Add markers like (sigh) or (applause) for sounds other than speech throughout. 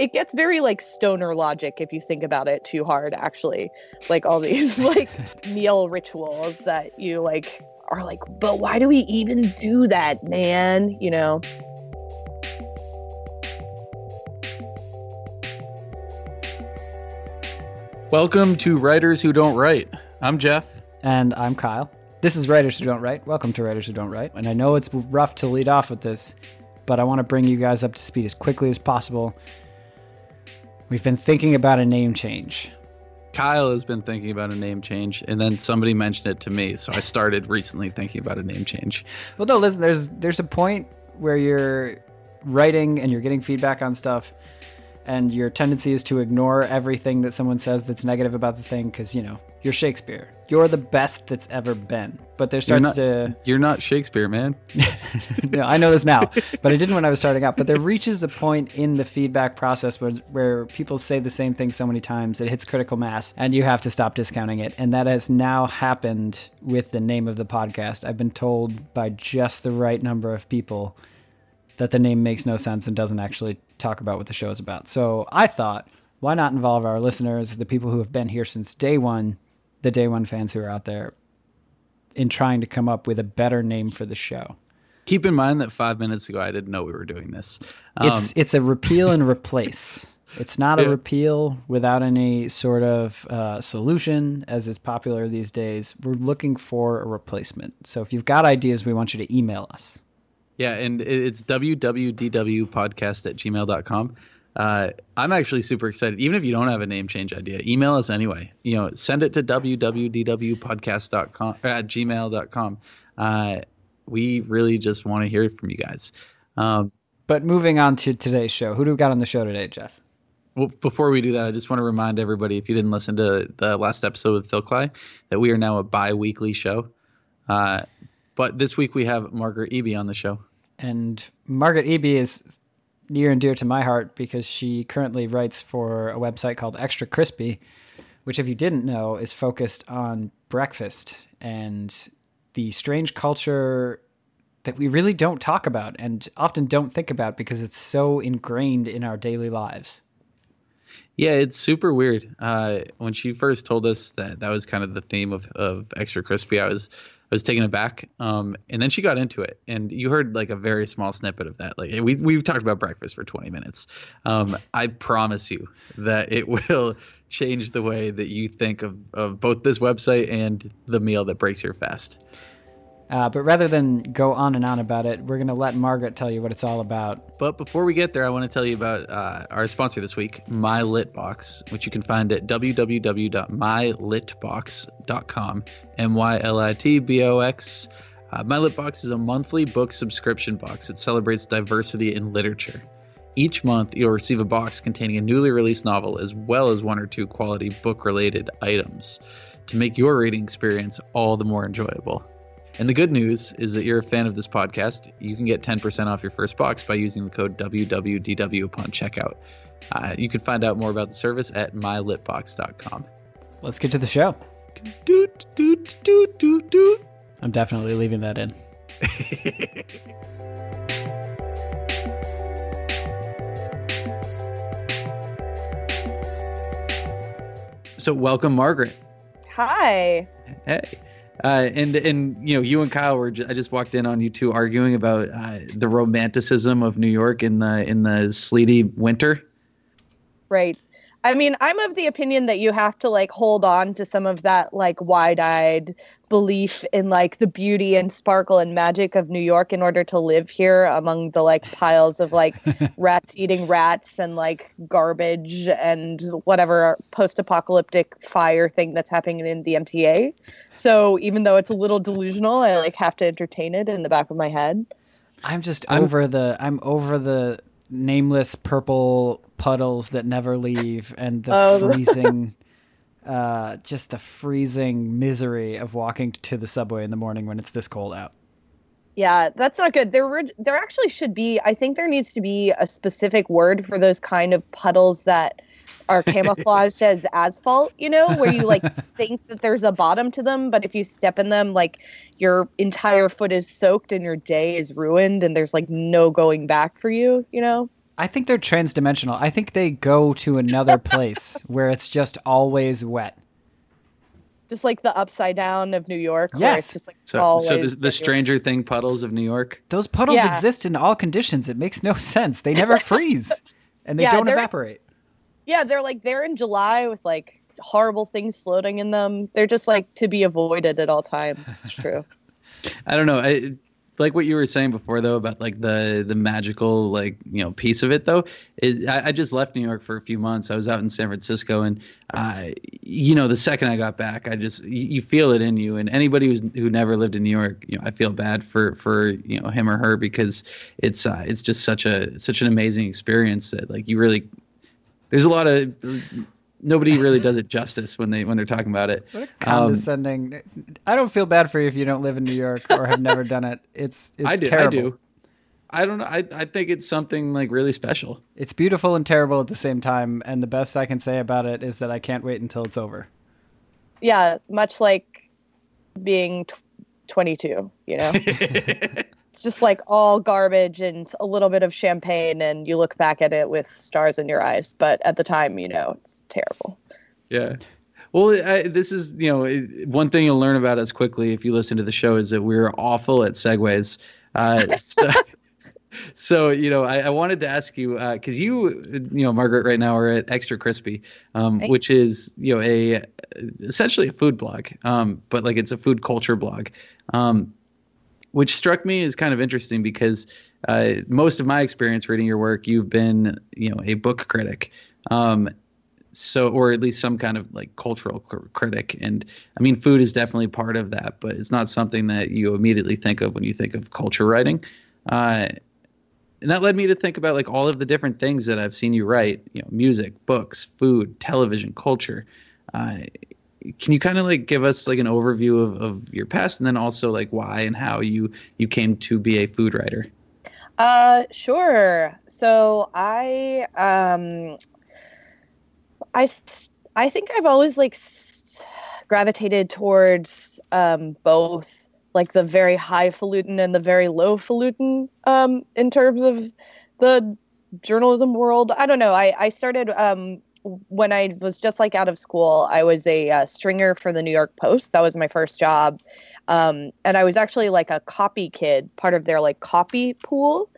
It gets very like stoner logic if you think about it too hard, actually. Like all these (laughs) like meal rituals that you like are like, but why do we even do that, man? You know? Welcome to Writers Who Don't Write. I'm Jeff. And I'm Kyle. This is Writers Who Don't Write. Welcome to Writers Who Don't Write. And I know it's rough to lead off with this, but I want to bring you guys up to speed as quickly as possible. We've been thinking about a name change. Kyle has been thinking about a name change, and then somebody mentioned it to me, so I started recently thinking about a name change. Well, no, listen. There's there's a point where you're writing and you're getting feedback on stuff, and your tendency is to ignore everything that someone says that's negative about the thing because you know you're Shakespeare. You're the best that's ever been. But there starts you're not, to you're not Shakespeare, man. (laughs) no, I know this now, but I didn't when I was starting out. But there reaches a point in the feedback process where where people say the same thing so many times it hits critical mass, and you have to stop discounting it. And that has now happened with the name of the podcast. I've been told by just the right number of people that the name makes no sense and doesn't actually talk about what the show is about. So I thought, why not involve our listeners, the people who have been here since day one, the day one fans who are out there, in trying to come up with a better name for the show. Keep in mind that five minutes ago I didn't know we were doing this. Um, it's it's a repeal and (laughs) replace. It's not a repeal without any sort of uh, solution, as is popular these days. We're looking for a replacement. So if you've got ideas, we want you to email us. Yeah, and it's www.podcast at gmail.com. Uh, I'm actually super excited. Even if you don't have a name change idea, email us anyway. You know, send it to www.podcast.com at gmail.com. Uh, we really just want to hear from you guys. Um, but moving on to today's show, who do we got on the show today, Jeff? Well, before we do that, I just want to remind everybody, if you didn't listen to the last episode with Phil Clay, that we are now a bi-weekly show. Uh, but this week we have Margaret Eby on the show. And Margaret Eby is near and dear to my heart because she currently writes for a website called Extra Crispy, which, if you didn't know, is focused on breakfast and the strange culture that we really don't talk about and often don't think about because it's so ingrained in our daily lives. Yeah, it's super weird. Uh, when she first told us that that was kind of the theme of, of Extra Crispy, I was I was taken aback. Um, and then she got into it, and you heard like a very small snippet of that. Like we we've talked about breakfast for 20 minutes. Um, I promise you that it (laughs) will change the way that you think of, of both this website and the meal that breaks your fast. Uh, but rather than go on and on about it, we're going to let Margaret tell you what it's all about. But before we get there, I want to tell you about uh, our sponsor this week, My Lit Box, which you can find at www.mylitbox.com. M Y L I T B O X. Uh, My Litbox is a monthly book subscription box that celebrates diversity in literature. Each month, you'll receive a box containing a newly released novel as well as one or two quality book related items to make your reading experience all the more enjoyable. And the good news is that you're a fan of this podcast. You can get 10% off your first box by using the code WWDW upon checkout. Uh, you can find out more about the service at mylitbox.com. Let's get to the show. Doot, doot, doot, doot, doot. I'm definitely leaving that in. (laughs) so, welcome, Margaret. Hi. Hey. Uh, and and you know you and Kyle were I just walked in on you two arguing about uh, the romanticism of New York in the in the sleety winter. Right. I mean, I'm of the opinion that you have to like hold on to some of that like wide-eyed belief in like the beauty and sparkle and magic of New York in order to live here among the like piles of like (laughs) rats eating rats and like garbage and whatever post-apocalyptic fire thing that's happening in the MTA. So even though it's a little delusional, I like have to entertain it in the back of my head. I'm just I'm, over the I'm over the nameless purple puddles that never leave and the oh. (laughs) freezing uh, just the freezing misery of walking to the subway in the morning when it's this cold out. Yeah, that's not good. There were there actually should be. I think there needs to be a specific word for those kind of puddles that are camouflaged as (laughs) asphalt. You know, where you like (laughs) think that there's a bottom to them, but if you step in them, like your entire foot is soaked and your day is ruined, and there's like no going back for you. You know. I think they're transdimensional. I think they go to another (laughs) place where it's just always wet. Just like the upside down of New York, where Yes. it's just like So, so the, the. Stranger Thing puddles of New York. Those puddles Yeah. exist in all conditions. It makes no sense. They never (laughs) freeze, and they Yeah, don't they're- evaporate. Yeah, they're like they're in July with like horrible things floating in them. They're just like to be avoided at all times. It's true. (laughs) I don't know. I like what you were saying before though about like the the magical like you know piece of it though. It, I, I just left New York for a few months. I was out in San Francisco and uh, you know the second I got back, I just you, you feel it in you. And anybody who's who never lived in New York, you know, I feel bad for for you know him or her because it's uh, it's just such a such an amazing experience that like you really there's a lot of nobody really does it (laughs) justice when they when they're talking about it. What a Um, condescending. I don't feel bad for you if you don't live in New York or have never done it. It's it's I do. terrible. I do. I don't know. I, I think it's something like really special. It's beautiful and terrible at the same time, and the best I can say about it is that I can't wait until it's over. Yeah, much like being tw 22, you know. (laughs) (laughs) it's just like all garbage and a little bit of champagne and you look back at it with stars in your eyes, but at the time, you know, it's terrible. yeah. Well, I, this is you know it- one thing you'll learn about us quickly if you listen to the show is that we're awful at segues. Uh, (laughs) so, so you know I, I wanted to ask you because you you know Margaret right now are at Extra Crispy, um, Right. which is you know a essentially a food blog, um, but like it's a food culture blog. Um, which struck me as kind of interesting because uh, most of my experience reading your work, you've been, you know, a book critic, um, so or at least some kind of like cultural cr- critic. And I mean, food is definitely part of that, but it's not something that you immediately think of when you think of culture writing. Uh, and that led me to think about like all of the different things that I've seen you write, you know, music, books, food, television, culture. Uh, can you kind of like give us like an overview of, of your past and then also like why and how you you came to be a food writer Uh, sure. So I, um, i i think I've always like gravitated towards um, both like the very highfalutin and the very lowfalutin um, in terms of the journalism world. I don't know. I, I started um, when I was just like out of school. I was a uh, stringer for the New York Post. That was my first job. Um, and I was actually like a copy kid, part of their like copy pool,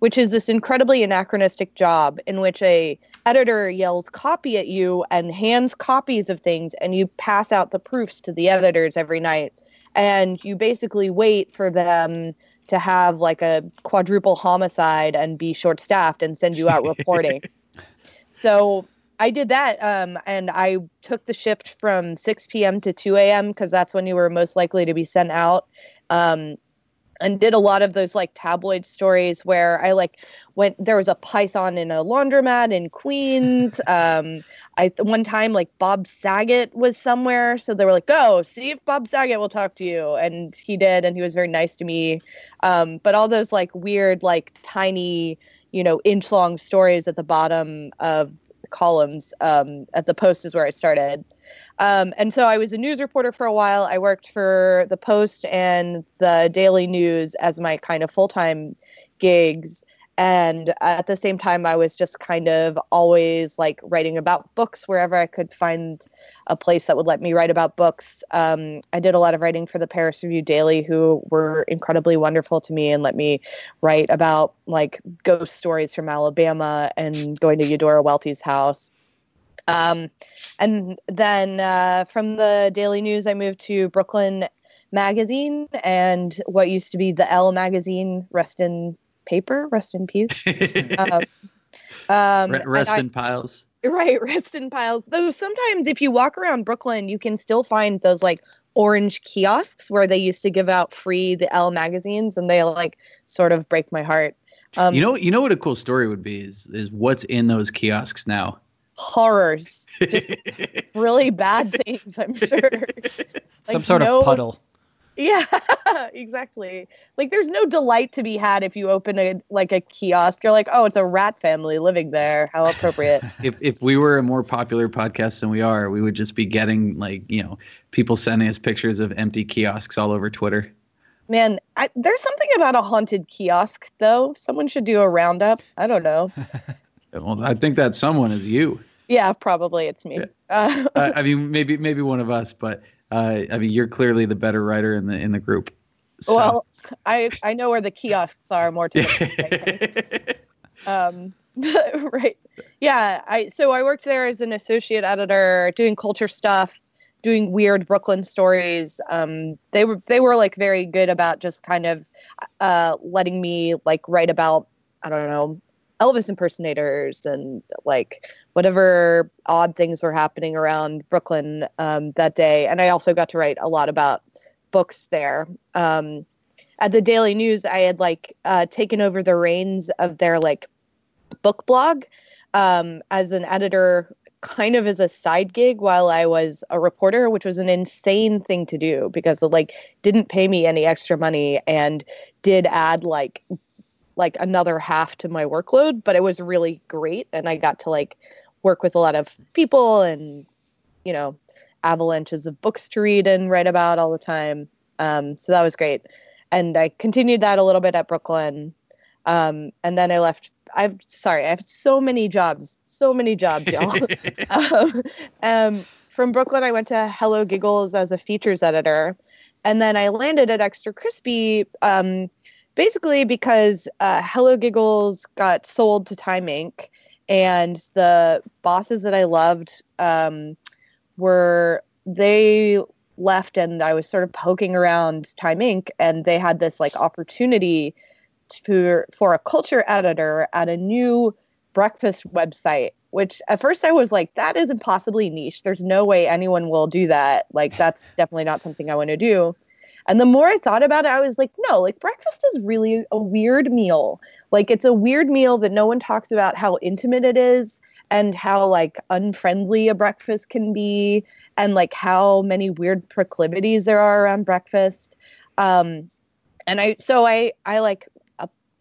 which is this incredibly anachronistic job in which a editor yells copy at you and hands copies of things, and you pass out the proofs to the editors every night, and you basically wait for them to have like a quadruple homicide and be short staffed and send you out reporting. (laughs) So I did that, um, and I took the shift from 6 p.m. to 2 a.m. because that's when you were most likely to be sent out. Um, and did a lot of those like tabloid stories where I like went. There was a python in a laundromat in Queens. (laughs) Um, I one time like Bob Saget was somewhere, so they were like, "Go see if Bob Saget will talk to you," and he did, and he was very nice to me. Um, but all those like weird, like tiny, you know, inch long stories at the bottom of columns um, at the Post is where I started. Um, and so I was a news reporter for a while. I worked for the Post and the Daily News as my kind of full time gigs. And at the same time, I was just kind of always like writing about books wherever I could find a place that would let me write about books. Um, I did a lot of writing for the Paris Review Daily, who were incredibly wonderful to me and let me write about like ghost stories from Alabama and going to Eudora Welty's house. Um, and then uh, from the Daily News, I moved to Brooklyn Magazine and what used to be the L Magazine, rest in paper, rest in peace. (laughs) Um, um, Re- and rest I- in piles Right, (laughs) rest in piles. Though sometimes if you walk around Brooklyn, you can still find those like orange kiosks where they used to give out free the L magazines and they like sort of break my heart. Um, you know you know what a cool story would be is is what's in those kiosks now horrors, just (laughs) really bad things. I'm sure. Some sort no- of puddle. Yeah, (laughs) exactly. Like there's no delight to be had if you open a like a kiosk. You're like, oh, it's a rat family living there. How appropriate. (laughs) if if we were a more popular podcast than we are, we would just be getting like you know people sending us pictures of empty kiosks all over Twitter. Man, I, there's something about a haunted kiosk though. Someone should do a roundup. I don't know. (laughs) Well, I think that someone is you. Yeah, probably it's me. Uh, Uh, I mean, maybe maybe one of us, but uh, I mean, you're clearly the better writer in the in the group. So- well, I I know where the kiosks are more to (laughs) um (laughs) right. Yeah i so i worked there as an associate editor doing culture stuff doing weird brooklyn stories. Um they were they were like very good about just kind of uh letting me like write about i don't know elvis impersonators and like whatever odd things were happening around brooklyn um that day. And i also got to write a lot about books there. Um at the daily news i had like uh taken over the reins of their like book blog um, as an editor, kind of as a side gig while I was a reporter, which was an insane thing to do because it like didn't pay me any extra money and did add like like another half to my workload, but it was really great and I got to like work with a lot of people and you know avalanches of books to read and write about all the time. Um, so that was great. And I continued that a little bit at Brooklyn. Um, and then I left I'm sorry, I have so many jobs, so many jobs, y'all. (laughs) um, um, from Brooklyn, I went to Hello Giggles as a features editor, and then I landed at Extra Crispy, um, basically because uh, Hello Giggles got sold to Time Inc. And the bosses that I loved um, were they left, and I was sort of poking around Time Inc. And they had this like opportunity for for a culture editor at a new breakfast website which at first i was like that is impossibly niche there's no way anyone will do that like that's definitely not something i want to do and the more i thought about it i was like no like breakfast is really a weird meal like it's a weird meal that no one talks about how intimate it is and how like unfriendly a breakfast can be and like how many weird proclivities there are around breakfast um and i so i i like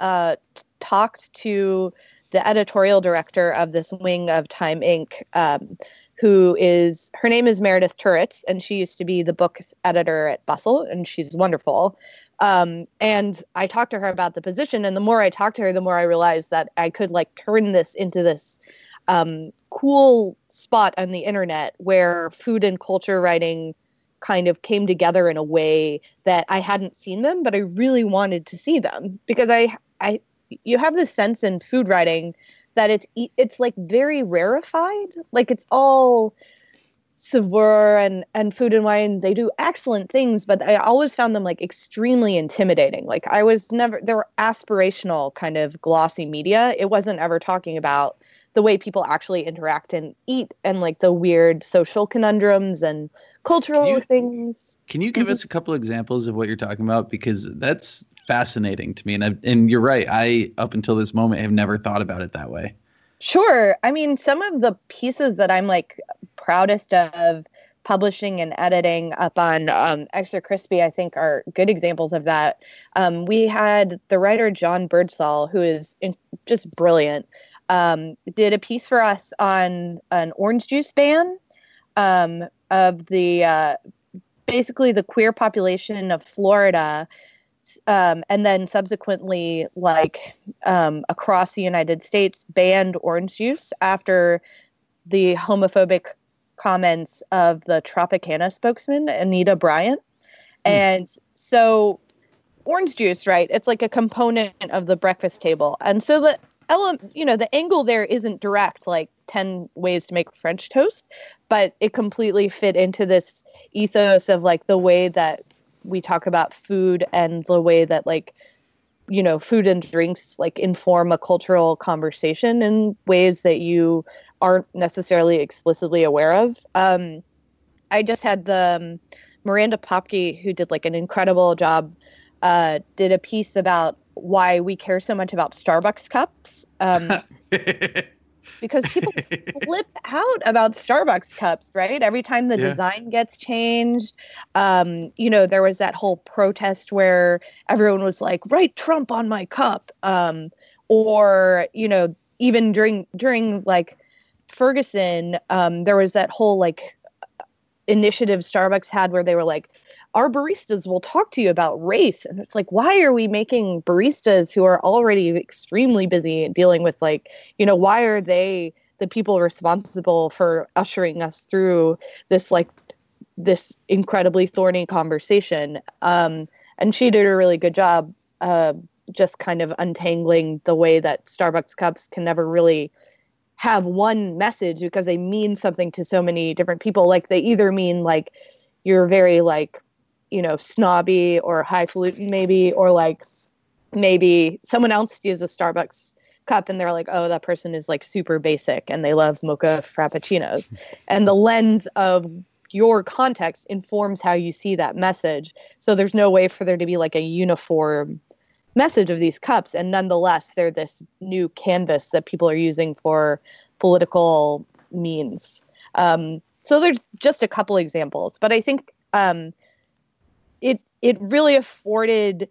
uh, t- talked to the editorial director of this wing of Time Inc., um, who is her name is Meredith Turits, and she used to be the books editor at Bustle, and she's wonderful. Um, and I talked to her about the position, and the more I talked to her, the more I realized that I could like turn this into this um, cool spot on the internet where food and culture writing kind of came together in a way that I hadn't seen them, but I really wanted to see them because I, I, you have this sense in food writing that it's it's like very rarefied, like it's all Saveur and and Food and Wine. They do excellent things, but I always found them like extremely intimidating. Like I was never they were aspirational kind of glossy media. It wasn't ever talking about the way people actually interact and eat and like the weird social conundrums and cultural you- things. Can you give Mhm. us a couple examples of what you're talking about? Because that's fascinating to me, and I, and you're right. I up until this moment have never thought about it that way. Sure. I mean, some of the pieces that I'm like proudest of publishing and editing up on um, Extra Crispy, I think, are good examples of that. Um, we had the writer John Birdsall, who is in, just brilliant, um, did a piece for us on an orange juice ban um, of the uh, basically the queer population of Florida. Um, and then subsequently, like um, across the United States, banned orange juice after the homophobic comments of the Tropicana spokesman, Anita Bryant. And so, orange juice, right? It's like a component of the breakfast table. And so, the element, you know, the angle there isn't direct, like 10 ways to make French toast, but it completely fit into this ethos of like the way that we talk about food and the way that like you know food and drinks like inform a cultural conversation in ways that you aren't necessarily explicitly aware of. Um i just had the um, miranda popkey who did like an incredible job uh did a piece about why we care so much about starbucks cups. Um (laughs) because people (laughs) flip out about Starbucks cups, right? Every time the Yeah. design gets changed. Um, you know, there was that whole protest where everyone was like, write Trump on my cup. Um, or, you know, even during during like Ferguson, um, there was that whole like initiative Starbucks had where they were like, our baristas will talk to you about race. And it's like, why are we making baristas who are already extremely busy dealing with like, you know, why are they the people responsible for ushering us through this like this incredibly thorny conversation? Um, and she did a really good job uh, just kind of untangling the way that Starbucks cups can never really have one message because they mean something to so many different people. Like they either mean like you're very like you know snobby or highfalutin maybe or like maybe someone else uses a starbucks cup and they're like oh that person is like super basic and they love mocha frappuccinos. And the lens of your context informs how you see that message. So there's no way for there to be like a uniform message of these cups. And nonetheless they're this new canvas that people are using for political means. Um, so there's just a couple examples. But i think um, it really afforded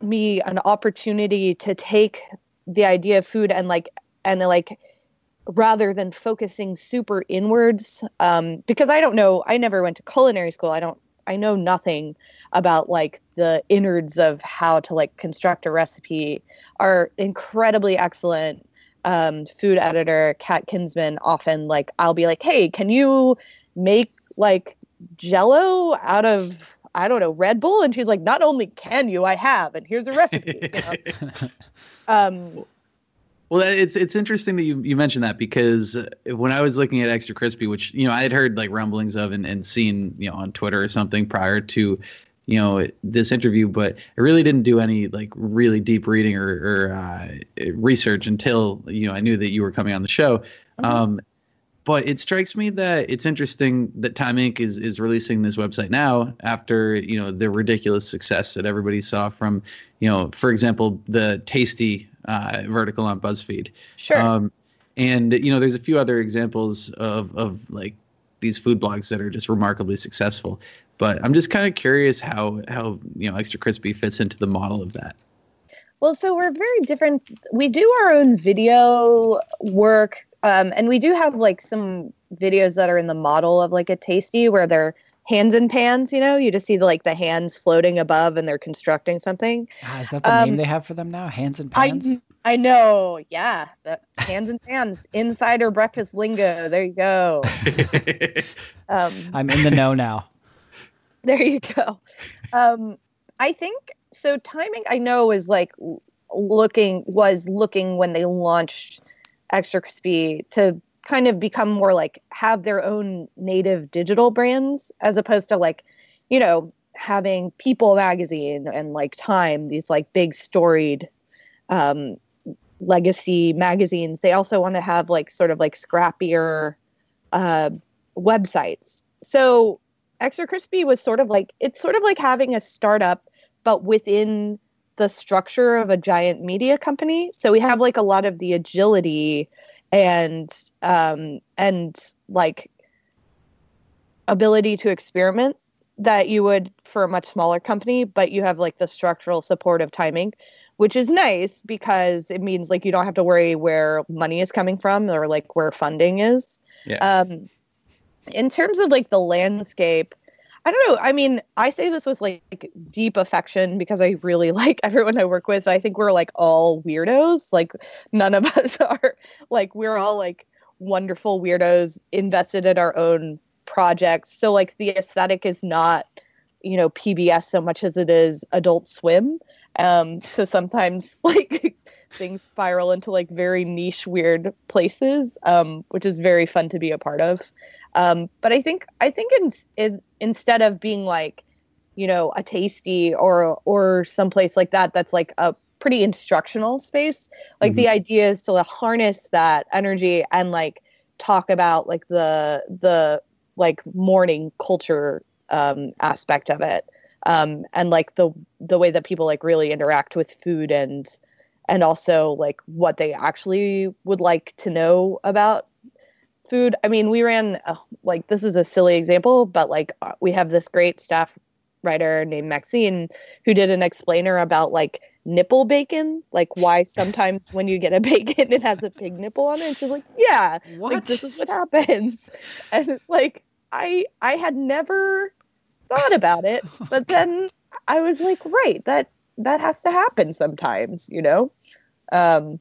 me an opportunity to take the idea of food and like and like rather than focusing super inwards um, because i don't know i never went to culinary school. I don't i know nothing about like the innards of how to like construct a recipe. Our incredibly excellent um, food editor kat kinsman often like i'll be like hey can you make like jello out of I don't know Red Bull, and she's like, not only can you, I have, and here's a recipe. You know? (laughs) um, Well, it's it's interesting that you, you mentioned that because uh, when I was looking at Extra Crispy, which you know I had heard like rumblings of and, and seen you know on Twitter or something prior to you know this interview, but I really didn't do any like really deep reading or, or uh, research until you know I knew that you were coming on the show. Um, but it strikes me that it's interesting that Time Inc. is is releasing this website now after you know the ridiculous success that everybody saw from you know for example the Tasty uh, vertical on BuzzFeed. sure. Um, and you know, there's a few other examples of of like these food blogs that are just remarkably successful. But I'm just kind of curious how how you know Extra Crispy fits into the model of that. Well, so we're very different. We do our own video work, um, and we do have like some videos that are in the model of like a tasty where they're hands in pans. You know, you just see the, like the hands floating above, and they're constructing something. Ah, is that the Um, name they have for them now? Hands and pans? I I know, yeah, the hands in pans, insider breakfast lingo. There you go. (laughs) Um, I'm in the know now. (laughs) there you go. Um, I think so. Time Inc., I know, is like looking was looking when they launched Extra Crispy to kind of become more like have their own native digital brands as opposed to like, you know, having People magazine and like Time, these like big storied um, legacy magazines. They also want to have like sort of like scrappier uh, websites. So Extra Crispy was sort of like it's sort of like having a startup, but within the structure of a giant media company. So we have like a lot of the agility and um, and like ability to experiment that you would for a much smaller company, but you have like the structural support of Time Inc., which is nice because it means like you don't have to worry where money is coming from or like where funding is. Yeah. Um, in terms of like the landscape, I don't know. I mean, I say this with like deep affection because I really (laughs) like everyone I work with. I think we're like all weirdos. Like none of (laughs) us are like we're all like wonderful weirdos invested in our own projects. So like the aesthetic is not, you know, PBS so much as it is Adult Swim. Um, so sometimes (laughs) like things spiral into like very niche, weird places, um, which is very fun to be a part of. Um, but I think I think in, is instead of being like, you know, a tasty or or someplace like that, that's like a pretty instructional space. Like the idea is to harness that energy and like talk about like the the like morning culture um, aspect of it um, and like the the way that people like really interact with food and and also like what they actually would like to know about food. I mean, we ran uh, like this is a silly example, but like uh, we have this great staff writer named Maxine who did an explainer about like nipple bacon, like why (laughs) sometimes when you get a bacon it has a pig nipple on it. And she's like, yeah, What? like this is what happens. (laughs) And it's like I I had never thought about it, but (laughs) then I was like, right, that that has to happen sometimes, you know. Um,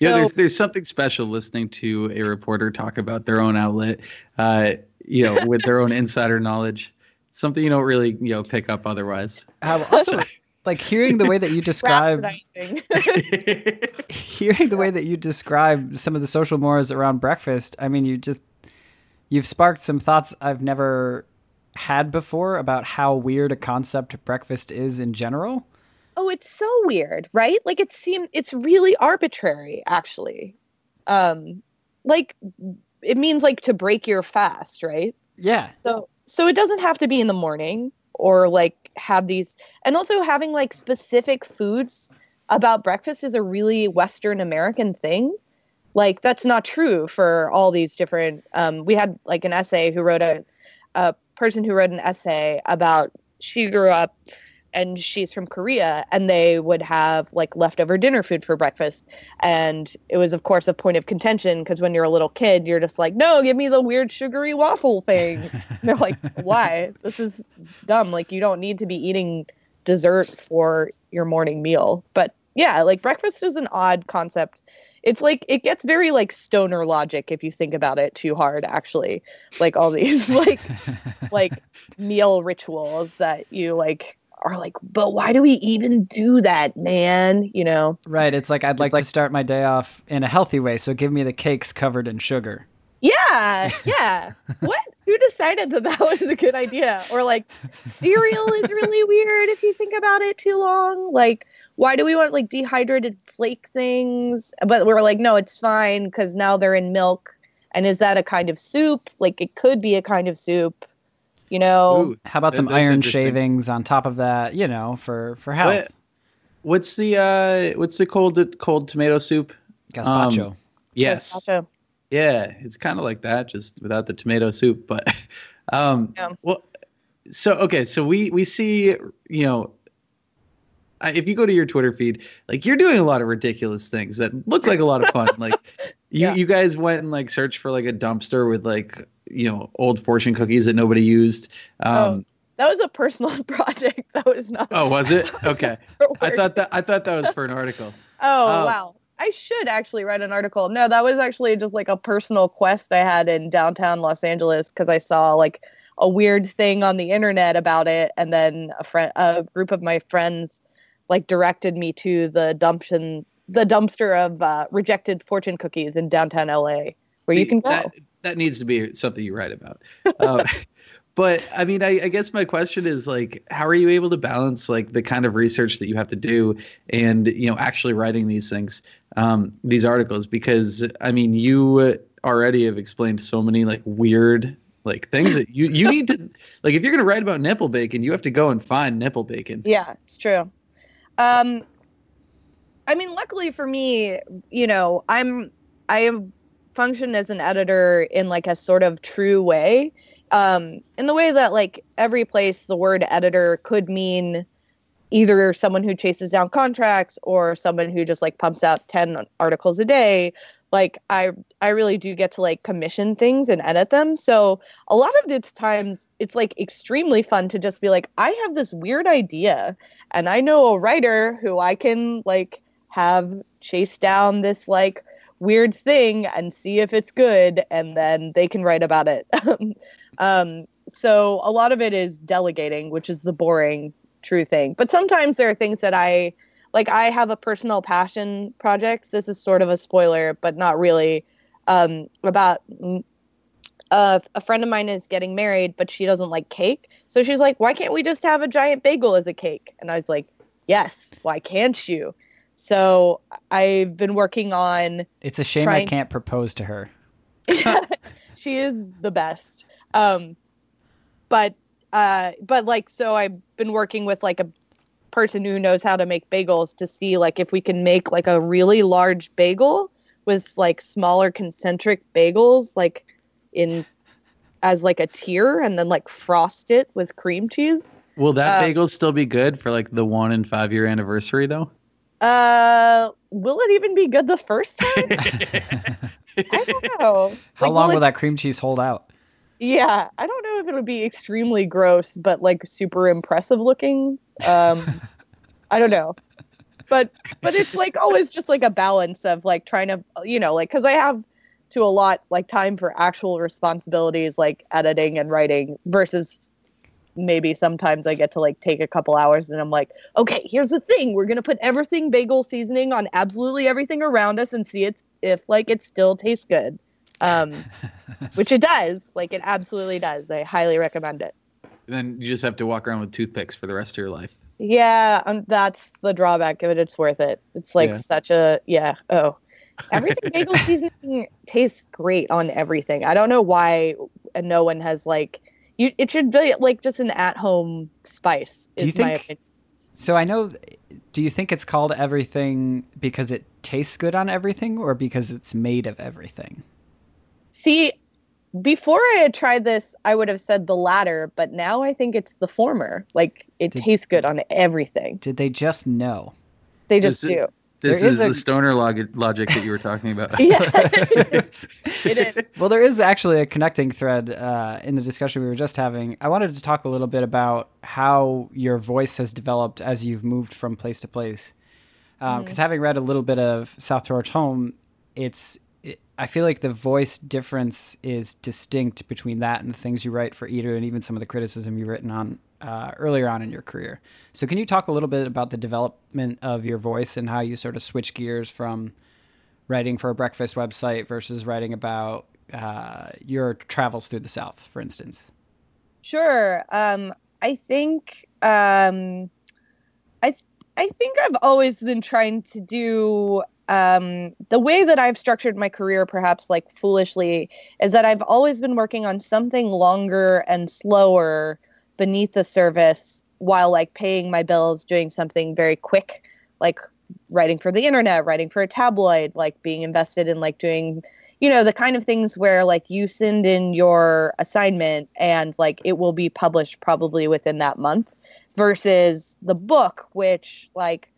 Yeah, there's there's something special listening to a reporter talk about their own outlet, uh, you know, with their own insider knowledge. Something you don't really, you know, pick up otherwise. Um, also, like hearing the way that you (laughs) describe (laughs) hearing the way that you describe some of the social mores around breakfast, I mean, you just you've sparked some thoughts I've never had before about how weird a concept breakfast is in general. Oh, it's so weird, right? Like it seemed it's really arbitrary, actually. Um, like it means like to break your fast, right? Yeah. So so it doesn't have to be in the morning or like have these and also having like specific foods about breakfast is a really Western American thing. Like that's not true for all these different um we had like an essay who wrote a a person who wrote an essay about she grew up and she's from Korea and they would have like leftover dinner food for breakfast. And it was of course a point of contention because when you're a little kid you're just like no give me the weird sugary waffle thing. And (laughs) they're like why? This is dumb. Like you don't need to be eating dessert for your morning meal. But yeah like breakfast is an odd concept. It's like it gets very like stoner logic if you think about it too hard actually. Like all these (laughs) like like meal rituals that you like are like but why do we even do that man? You know? Right. It's like I'd like, to start my day off in a healthy way, so give me the cakes covered in sugar. yeah (laughs) yeah. What? Who decided that that was a good idea? Or like cereal is really weird if you think about it too long. Like why do we want like dehydrated flake things? But we're like no it's fine because now they're in milk. And is that a kind of soup? Like it could be a kind of soup you know Ooh, How about that- some iron shavings on top of that, you know, for for health? What, what's the uh, what's the cold cold tomato soup? Gazpacho. Um, Yes. Gazpacho. Yeah, it's kind of like that, just without the tomato soup. But (laughs) um, Yeah. well, so okay, so we we see, you know, if you go to your Twitter feed, like you're doing a lot of ridiculous things that look like a lot of fun. like (laughs) you Yeah. you guys went and like searched for like a dumpster with like you know old fortune cookies that nobody used. Um, That was a personal (laughs) project. That was not. oh. was it? (laughs) Okay, I thought that I thought that was for an article. (laughs) Oh Oh. wow! I should actually write an article. No, that was actually just like a personal quest I had in downtown Los Angeles because I saw like a weird thing on the internet about it, and then a friend, a group of my friends, like directed me to the dumption, the dumpster of uh, rejected fortune cookies in downtown LA, where you can go. That, that needs to be something you write about. Uh, (laughs) but I mean, I, I guess my question is like, how are you able to balance like the kind of research that you have to do and you know actually writing these things, um, these articles? Because I mean, you already have explained so many like weird like things that you you need to (laughs) like if you're gonna write about nipple bacon, you have to go and find nipple bacon. Yeah, it's true. Um, I mean, luckily for me, you know, I'm I am function as an editor in like a sort of true way, um, in the way that like every place the word editor could mean either someone who chases down contracts or someone who just like pumps out 10 articles a day. Like i i really do get to like commission things and edit them. So a lot of the times it's like extremely fun to just be like i have this weird idea and i know a writer who i can like have chase down this like weird thing and see if it's good and then they can write about it. (laughs) Um so a lot of it is delegating which is the boring true thing. But sometimes there are things that i like i have a personal passion project. This is sort of a spoiler but not really um about uh, a friend of mine is getting married but she doesn't like cake. So she's like why can't we just have a giant bagel as a cake? And i was like yes why can't you so i've been working on It's a shame trying- I can't propose to her. (laughs) she is the best. Um, but uh, but like so, I've been working with like a person who knows how to make bagels to see like if we can make like a really large bagel with like smaller concentric bagels like in as like a tier and then like frost it with cream cheese. Will that Um, bagel still be good for like the one and five year anniversary though? Uh, will it even be good the first time? (laughs) (laughs) I don't know. How Like, long will it- that cream cheese hold out? Yeah, I don't know if it would be extremely gross, but like super impressive looking. Um, I don't know, but but it's like always just like a balance of like trying to you know like because I have to a lot like time for actual responsibilities like editing and writing versus maybe sometimes I get to like take a couple hours and I'm like, okay, here's the thing, we're gonna put everything bagel seasoning on absolutely everything around us and see it if like it still tastes good. Um, (laughs) which it does. Like it absolutely does. I highly recommend it. then you just have to walk around with toothpicks for the rest of your life. Yeah, um, that's the drawback of it. It's worth it. It's like Yeah. such a yeah. Oh, everything (laughs) bagel seasoning tastes great on everything. I don't know why no one has like you. It should be like just an at-home spice. Do you is my think- opinion. So I know. Do you think it's called everything because it tastes good on everything, or because it's made of everything? See, before I had tried this, I would have said the latter, but now I think it's the former. Like it Did- tastes good on everything. Did they just know? They just Is it- do. This There is, is a- the stoner log- logic that you were talking about. (laughs) Yeah, (laughs) it is. Well, there is actually a connecting thread uh, in the discussion we were just having. I wanted to talk a little bit about how your voice has developed as you've moved from place to place. Because having read a little bit of South Toward Home, it's it, I feel like the voice difference is distinct between that and the things you write for Eater and even some of the criticism you've written on uh, earlier on in your career. So can you talk a little bit about the development of your voice and how you sort of switch gears from writing for a breakfast website versus writing about uh, your travels through the South, for instance? Sure. Um, I think um, I th- I think I've always been trying to do um, the way that I've structured my career, perhaps like foolishly, is that I've always been working on something longer and slower beneath the surface while like paying my bills, doing something very quick, like writing for the internet, writing for a tabloid, like being invested in like doing you know the kind of things where like you send in your assignment and like it will be published probably within that month versus the book which like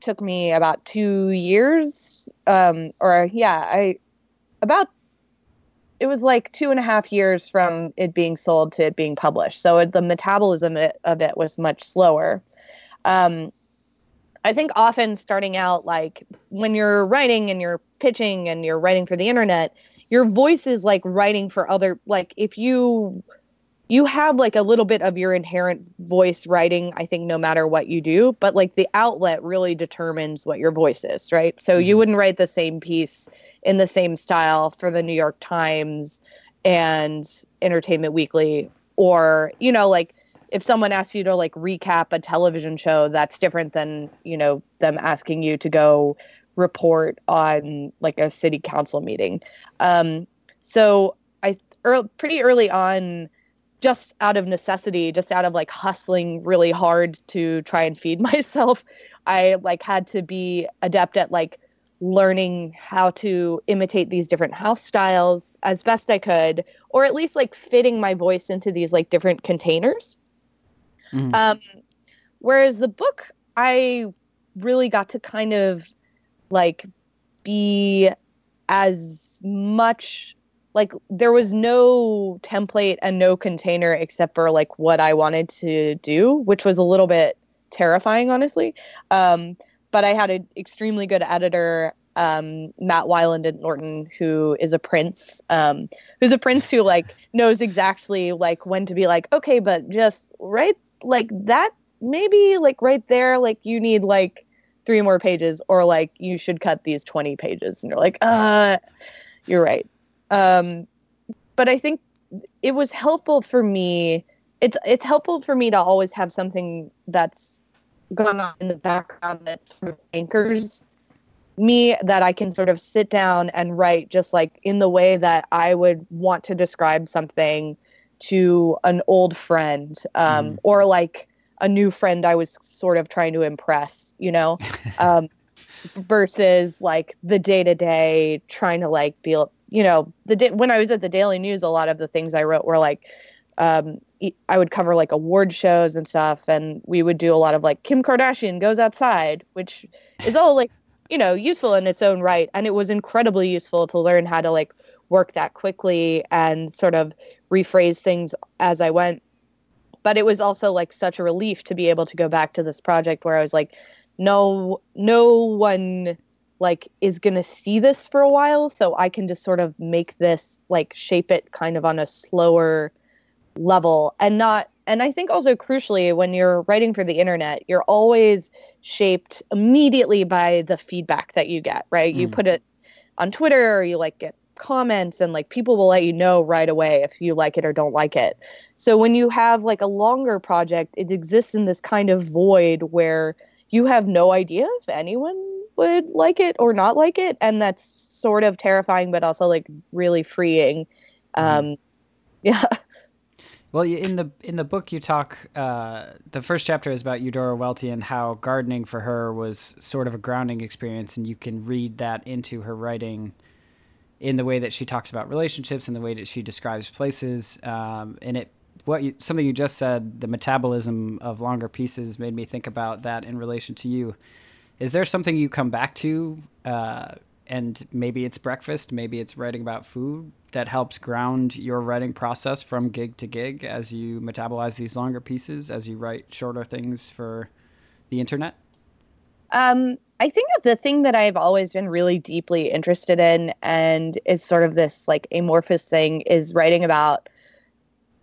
took me about two years um or yeah i about it was like two and a half years from it being sold to it being published so it, the metabolism it, of it was much slower um I think often starting out, like when you're writing and you're pitching and you're writing for the internet, your voice is like writing for other. Like if you you have like a little bit of your inherent voice writing, I think no matter what you do, but like the outlet really determines what your voice is, right? So you Mhm. wouldn't write the same piece in the same style for the New York Times and Entertainment Weekly, or you know like if someone asks you to like recap a television show, that's different than, you know, them asking you to go report on like a city council meeting. Um, so I earl pretty early on, just out of necessity, just out of like hustling really hard to try and feed (laughs) myself, I like had to be adept at like learning how to imitate these different house styles as best I could, or at least like fitting my voice into these like different containers. Mhm. Um, whereas the book, I really got to kind of like be as much like there was no template and no container except for like what I wanted to do, which was a little bit terrifying, honestly. Um, but I had an extremely good editor, um, Matt Weiland at Norton, who is a prince, um, who's a prince who like knows exactly like when to be like, okay, but just right like that maybe like right there, like you need like three more pages, or like you should cut these 20 pages. And you're like, uh, you're right. Um, but I think it was helpful for me. It's it's helpful for me to always have something that's going on in the background that sort of anchors me that I can sort of sit down and write just like in the way that I would want to describe something to an old friend um, Mhm. or like a new friend I was sort of trying to impress, you know, (laughs) um, versus like the day to day trying to like be, you know, the day when I was at the Daily News, a lot of the things I wrote were like, um, I would cover like award shows and stuff, and we would do a lot of like Kim Kardashian goes outside, which is all like, (laughs) you know, useful in its own right, and it was incredibly useful to learn how to like work that quickly and sort of rephrase things as I went but it was also like such a relief to be able to go back to this project where I was like, no, no one like is going to see this for a while. So I can just sort of make this like shape it kind of on a slower level and not, and I think also crucially when you're writing for the internet, you're always shaped immediately by the feedback that you get, right? Mm. You put it on Twitter or you like get comments and like people will let you know right away if you like it or don't like it. So when you have like a longer project, it exists in this kind of void where you have no idea if anyone would like it or not like it and that's sort of terrifying but also like really freeing. Mm-hmm. Um (laughs) yeah. Well, in the in the book, you talk. Uh, the first chapter is about Eudora Welty and how gardening for her was sort of a grounding experience, and you can read that into her writing in the way that she talks about relationships and the way that she describes places. Um, and it what you, something you just said, the metabolism of longer pieces made me think about that in relation to you. Is there something you come back to, uh, and maybe it's breakfast, maybe it's writing about food that helps ground your writing process from gig to gig as you metabolize these longer pieces, as you write shorter things for the internet? Um, I think the thing that I've always been really deeply interested in and is sort of this like amorphous thing is writing about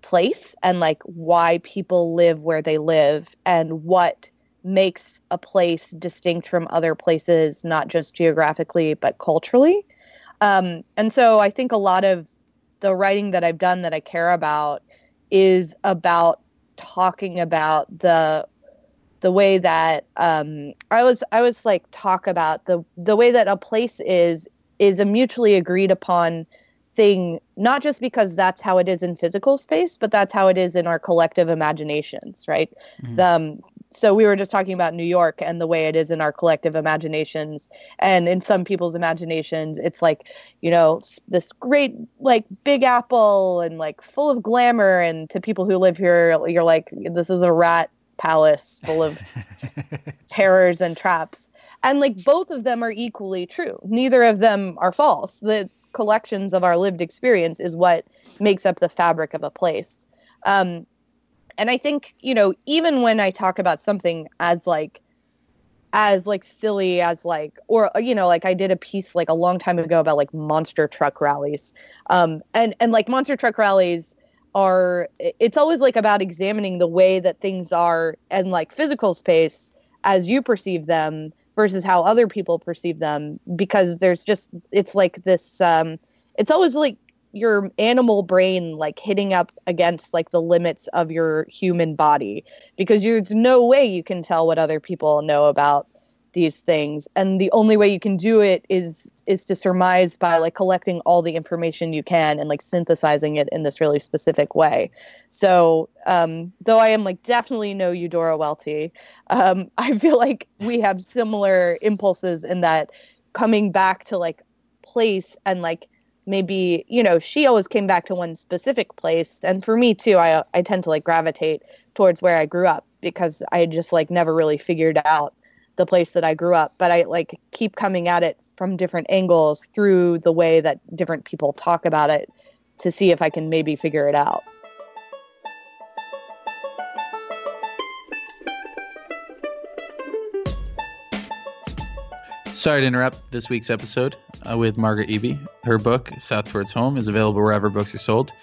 place and like why people live where they live and what makes a place distinct from other places, not just geographically, but culturally. Um, and so I think a lot of the writing that I've done that I care about is about talking about the the way that um, I was I was like talk about the the way that a place is is a mutually agreed upon thing not just because that's how it is in physical space but that's how it is in our collective imaginations right mm-hmm. the, um, so we were just talking about New York and the way it is in our collective imaginations and in some people's imaginations it's like you know this great like big apple and like full of glamour and to people who live here you're like this is a rat palace full of (laughs) terrors and traps. And like both of them are equally true. Neither of them are false. The collections of our lived experience is what makes up the fabric of a place. Um, and I think, you know, even when I talk about something as like, as like silly as like or you know like i did a piece like a long time ago about like monster truck rallies. Um and and like monster truck rallies are it's always like about examining the way that things are and like physical space as you perceive them versus how other people perceive them because there's just it's like this um it's always like your animal brain like hitting up against like the limits of your human body because there's no way you can tell what other people know about these things and the only way you can do it is is to surmise by like collecting all the information you can and like synthesizing it in this really specific way. So um though i am like definitely no eudora welty um (laughs) i feel like we have similar impulses in that coming back to like place and like maybe you know she always came back to one specific place and for me too i i tend to like gravitate towards where i grew up because i just like never really figured out the place that I grew up, but I like keep coming at it from different angles through the way that different people talk about it to see if I can maybe figure it out. Sorry to interrupt this week's episode uh, with Margaret Eby. Her book, South Towards Home, is available wherever books are sold.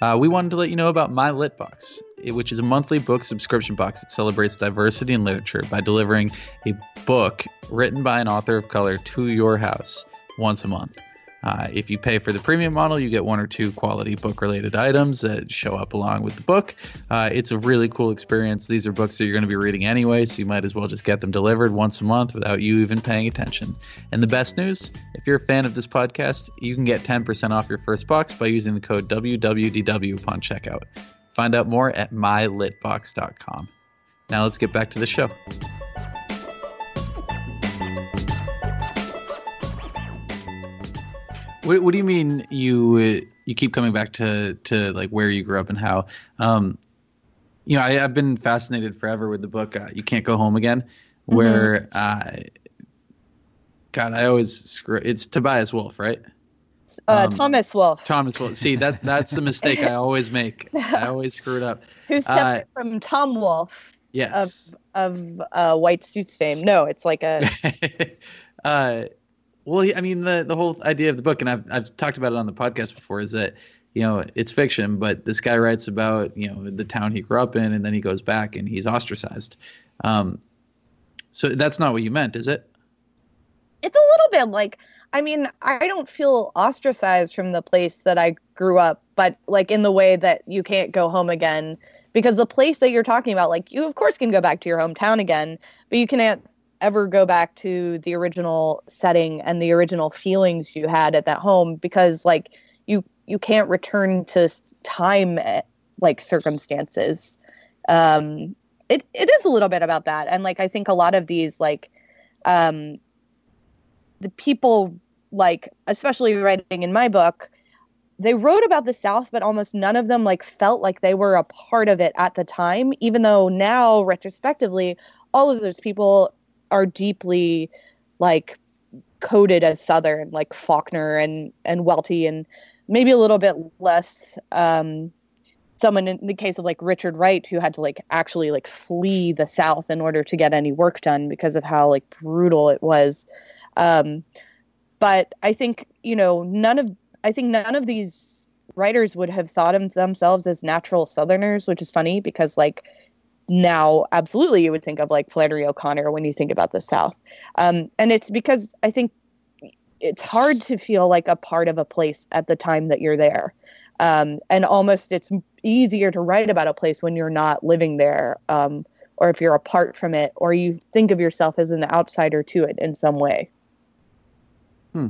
Uh, we wanted to let you know about My Lit Box, which is a monthly book subscription box that celebrates diversity in literature by delivering a book written by an author of color to your house once a month. Uh, if you pay for the premium model, you get one or two quality book related items that show up along with the book. Uh, it's a really cool experience. These are books that you're going to be reading anyway, so you might as well just get them delivered once a month without you even paying attention. And the best news if you're a fan of this podcast, you can get 10% off your first box by using the code WWDW upon checkout. Find out more at mylitbox.com. Now let's get back to the show. What, what do you mean you you keep coming back to to like where you grew up and how? Um, you know, I, have been fascinated forever with the book uh, "You Can't Go Home Again," where mm-hmm. uh, God, I always screw. It's Tobias Wolff, right? Uh, um, Thomas Wolfe. Thomas Wolfe. See that that's the mistake I always make. I always screw it up. (laughs) Who's separate uh, from Tom Wolfe? Yes. Of of uh, White Suits fame. No, it's like a. (laughs) well, I mean the the whole idea of the book, and I've I've talked about it on the podcast before, is that you know it's fiction, but this guy writes about you know the town he grew up in, and then he goes back and he's ostracized. Um, so that's not what you meant, is it? It's a little bit like I mean, I don't feel ostracized from the place that I grew up, but like in the way that you can't go home again because the place that you're talking about, like you of course can go back to your hometown again, but you can't ever go back to the original setting and the original feelings you had at that home because like you you can't return to time eh, like circumstances. Um it it is a little bit about that. And like i think a lot of these like um the people like especially writing in my book they wrote about the south but almost none of them like felt like they were a part of it at the time even though now retrospectively all of those people are deeply like coded as southern like faulkner and and welty and maybe a little bit less um someone in the case of like richard wright who had to like actually like flee the south in order to get any work done because of how like brutal it was. Um but i think you know none of i think none of these writers would have thought of themselves as natural southerners which is funny because like now absolutely you would think of like Flannery O'Connor when you think about the South. Um, and it's because I think it's hard to feel like a part of a place at the time that you're there. Um, and almost it's easier to write about a place when you're not living there um, or if you're apart from it or you think of yourself as an outsider to it in some way. Hmm.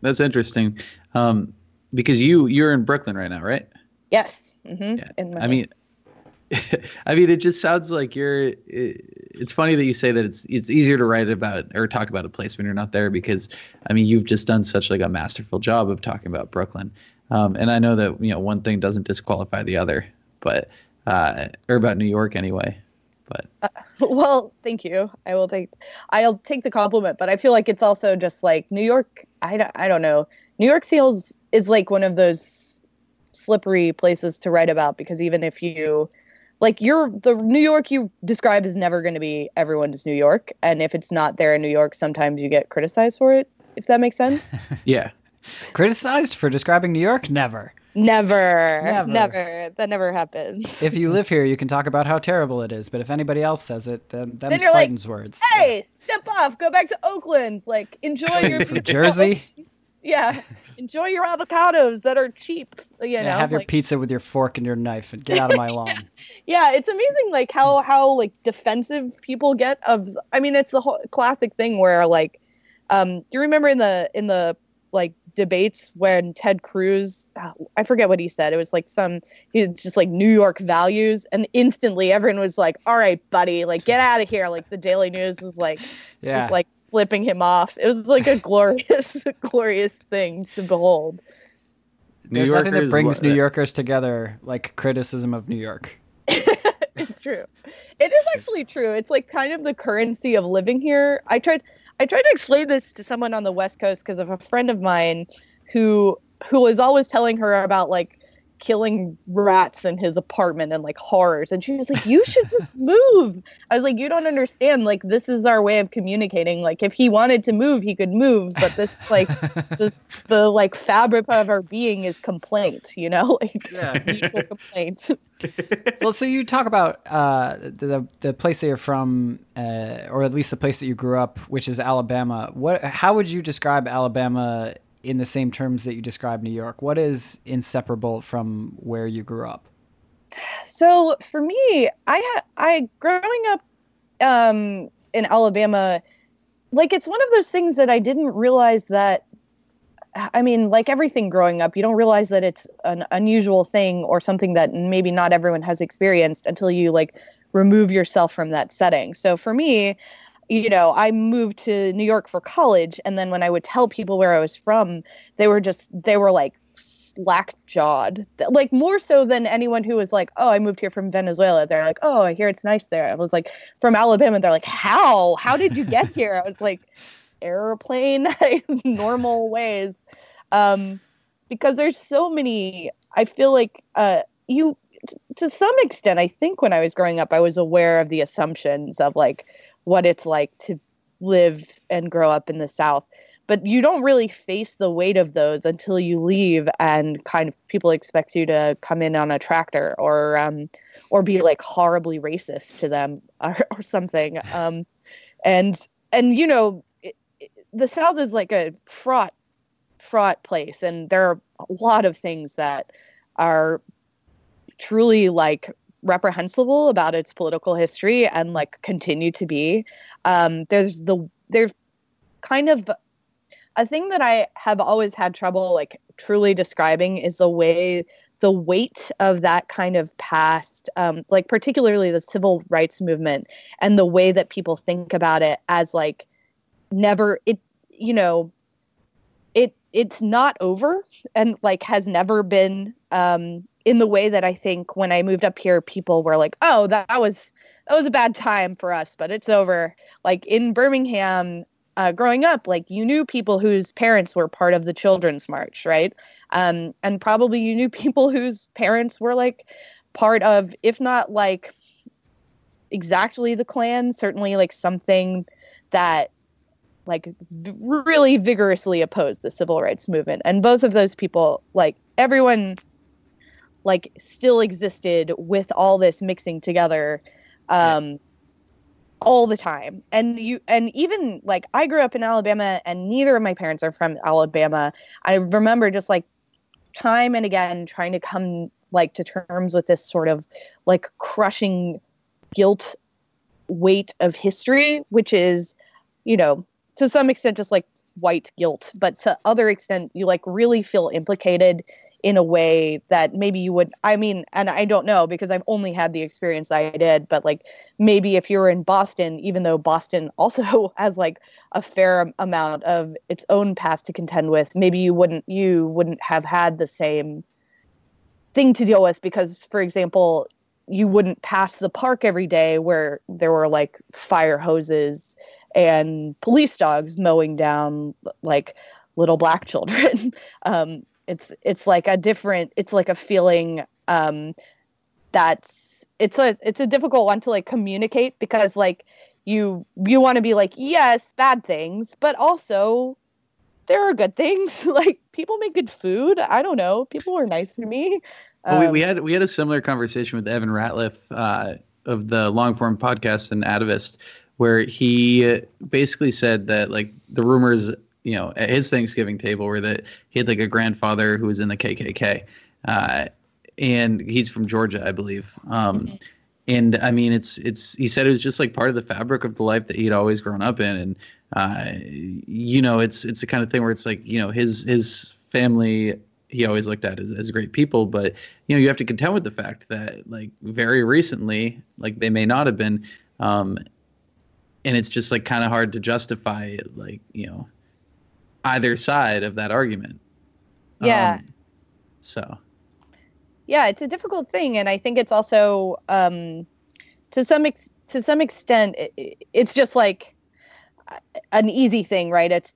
That's interesting. Um, because you you're in Brooklyn right now, right? Yes. Mm-hmm. Yeah. I mean, (laughs) I mean, it just sounds like you're. It, it's funny that you say that it's it's easier to write about or talk about a place when you're not there because I mean you've just done such like a masterful job of talking about Brooklyn, um, and I know that you know one thing doesn't disqualify the other, but uh, or about New York anyway. But uh, (laughs) well, thank you. I will take I'll take the compliment, but I feel like it's also just like New York. I don't, I don't know. New York feels is like one of those slippery places to write about because even if you like you're the New York you describe is never going to be everyone's New York, and if it's not there in New York, sometimes you get criticized for it. If that makes sense. (laughs) yeah. Criticized for describing New York? Never. Never, never, never. That never happens. If you live here, you can talk about how terrible it is, but if anybody else says it, then then Clayton's like, words. Hey, step off, go back to Oakland, like enjoy (laughs) your Jersey. (laughs) yeah, (laughs) enjoy your avocados that are cheap. You yeah, know, have your pizza with your fork and your knife and get out of my (laughs) lawn. yeah, it's amazing like how how like defensive people get of. I mean, it's the whole classic thing where like, um, do you remember in the in the like debates when Ted Cruz, I forget what he said. It was like some, he was just like New York values, and instantly everyone was like, "All right, buddy, like get out of here." Like the Daily News is like, yeah, was like flipping him off. It was like a (laughs) glorious, (laughs) glorious thing to behold. New There's Yorkers, nothing that brings New Yorkers together like criticism of New York. (laughs) it's true. It is actually true. It's like kind of the currency of living here. I tried I tried to explain this to someone on the West Coast because of a friend of mine who who was always telling her about like killing rats in his apartment and like horrors. And she was like you should just (laughs) move. I was like you don't understand. Like this is our way of communicating. Like if he wanted to move he could move but this like (laughs) the, the like fabric of our being is complaint you know? (laughs) Like yeah. mutual complaints well so you talk about uh the the place that you're from uh, or at least the place that you grew up which is alabama. What how would you describe alabama in the same terms that you describe New York? What is inseparable from where you grew up? So for me, I I growing up um, in Alabama, like it's one of those things that I didn't realize that. I mean, like everything growing up, you don't realize that it's an unusual thing or something that maybe not everyone has experienced until you like remove yourself from that setting. So for me, you know, I moved to New York for college, and then when I would tell people where I was from, they were just they were like slack jawed, like more so than anyone who was like, "Oh, I moved here from Venezuela." They're like, "Oh, I hear it's nice there." I was like, "From Alabama." They're like, "How? How did you get here?" I was like, "Airplane, (laughs) normal ways," um, because there's so many. I feel like uh, you, t- to some extent, I think when I was growing up, I was aware of the assumptions of like what it's like to live and grow up in the South. But you don't really face the weight of those until you leave, and kind of people expect you to come in on a tractor or um, or be like horribly racist to them (laughs) or, or something. Um, and and you know, it, it, the South is like a fraught fraught place, and there are a lot of things that are truly like reprehensible about its political history and like continue to be. Um, there's the there's kind of a thing that I have always had trouble like truly describing is the way the weight of that kind of past, um, like particularly the civil rights movement and the way that people think about it as like never it you know it's not over and like has never been um in the way that I think when I moved up here, people were like, "Oh, that, that was that was a bad time for us, but it's over." Like in Birmingham, uh, growing up, like you knew people whose parents were part of the Children's March, right? Um, and probably you knew (laughs) people whose parents were like part of, if not like exactly the Klan, certainly like something that like really vigorously opposed the civil rights movement. And both of those people, like everyone like still existed with all this mixing together um yeah. all the time and you and even like i grew up in alabama and neither of my parents are from alabama i remember just like time and again trying to come like to terms with this sort of like crushing guilt weight of history which is you know to some extent just like white guilt but to other extent you like really feel implicated in a way that maybe you would i mean and i don't know because i've only had the experience i did but like maybe if you were in boston even though boston (laughs) also has like a fair amount of its own past to contend with maybe you wouldn't you wouldn't have had the same thing to deal with because for example you wouldn't pass the park every day where there were like fire hoses and police dogs mowing down like little black children. (laughs) Um, it's it's like a different it's like a feeling um that's it's a it's a difficult one to like communicate because like you you want to be like yes bad things but also there are good things. (laughs) Like people make good food. I don't know. People were nice to me. Well, we, we um, had we had a similar conversation with evan ratliff uh, of the long form podcast and Atavist where he basically said that like the rumors you know, at his Thanksgiving table were that he had like a grandfather who was in the KKK, uh, and he's from Georgia, I believe. Um. And I mean, it's it's he said it was just like part of the fabric of the life that he'd always grown up in, and uh, you know, it's it's the kind of thing where it's like you know his his family he always looked at as, as great people but you know you have to contend with the fact that like very recently like they may not have been um and it's just like kind of hard to justify like you know either side of that argument. Yeah. Um, so. Yeah, it's a difficult thing, and I think it's also um, to some ex- to some extent it, it's just like an easy thing, right? It's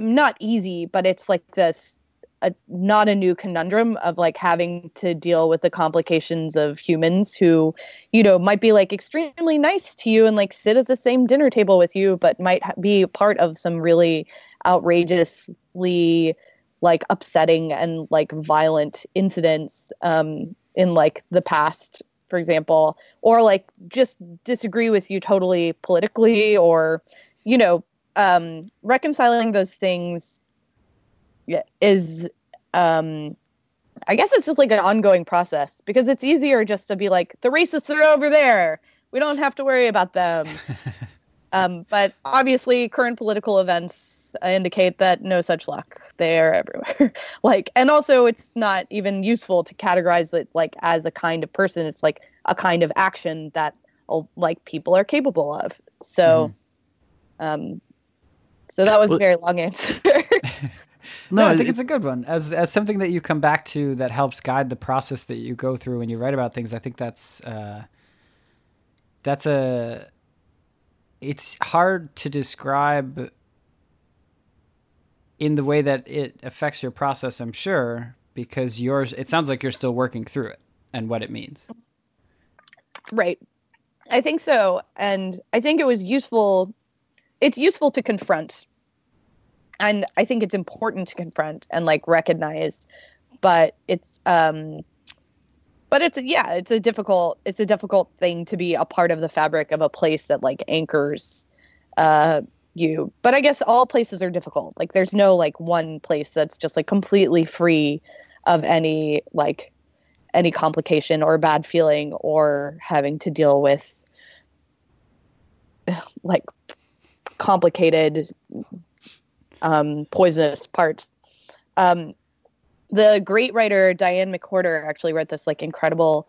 not easy, but it's like this a, not a new conundrum of like having to deal with the complications of humans who you know might be like extremely nice to you and like sit at the same dinner table with you but might ha- be part of some really outrageously like upsetting and like violent incidents um, in like the past for example or like just disagree with you totally politically or you know um, reconciling those things is um, I guess it's just like an ongoing process because it's easier just to be like the racists are over there. We don't have to worry about them. (laughs) um, but obviously, current political events indicate that no such luck. They are everywhere. (laughs) like, and also it's not even useful to categorize it like as a kind of person. It's like a kind of action that like people are capable of. So, um, so that was a very long (laughs) answer. No, I it- think it's a good one. As as something that you come back to that helps guide the process that you go through when you write about things. I think that's uh, that's a. It's hard to describe in the way that it affects your process. I'm sure because yours. It sounds like you're still working through it and what it means. Right. I think so. And I think it was useful. It's useful to confront. And I think it's important to confront and like recognize. But it's, um, but it's, yeah, it's a difficult, it's a difficult thing to be a part of the fabric of a place that like anchors, uh, you. But I guess all places are difficult. Like there's no like one place that's just like completely free of any like any complication or bad feeling or having to deal with (sighs) like complicated um, poisonous parts. Um, the great writer Diane McWhorter actually wrote this like incredible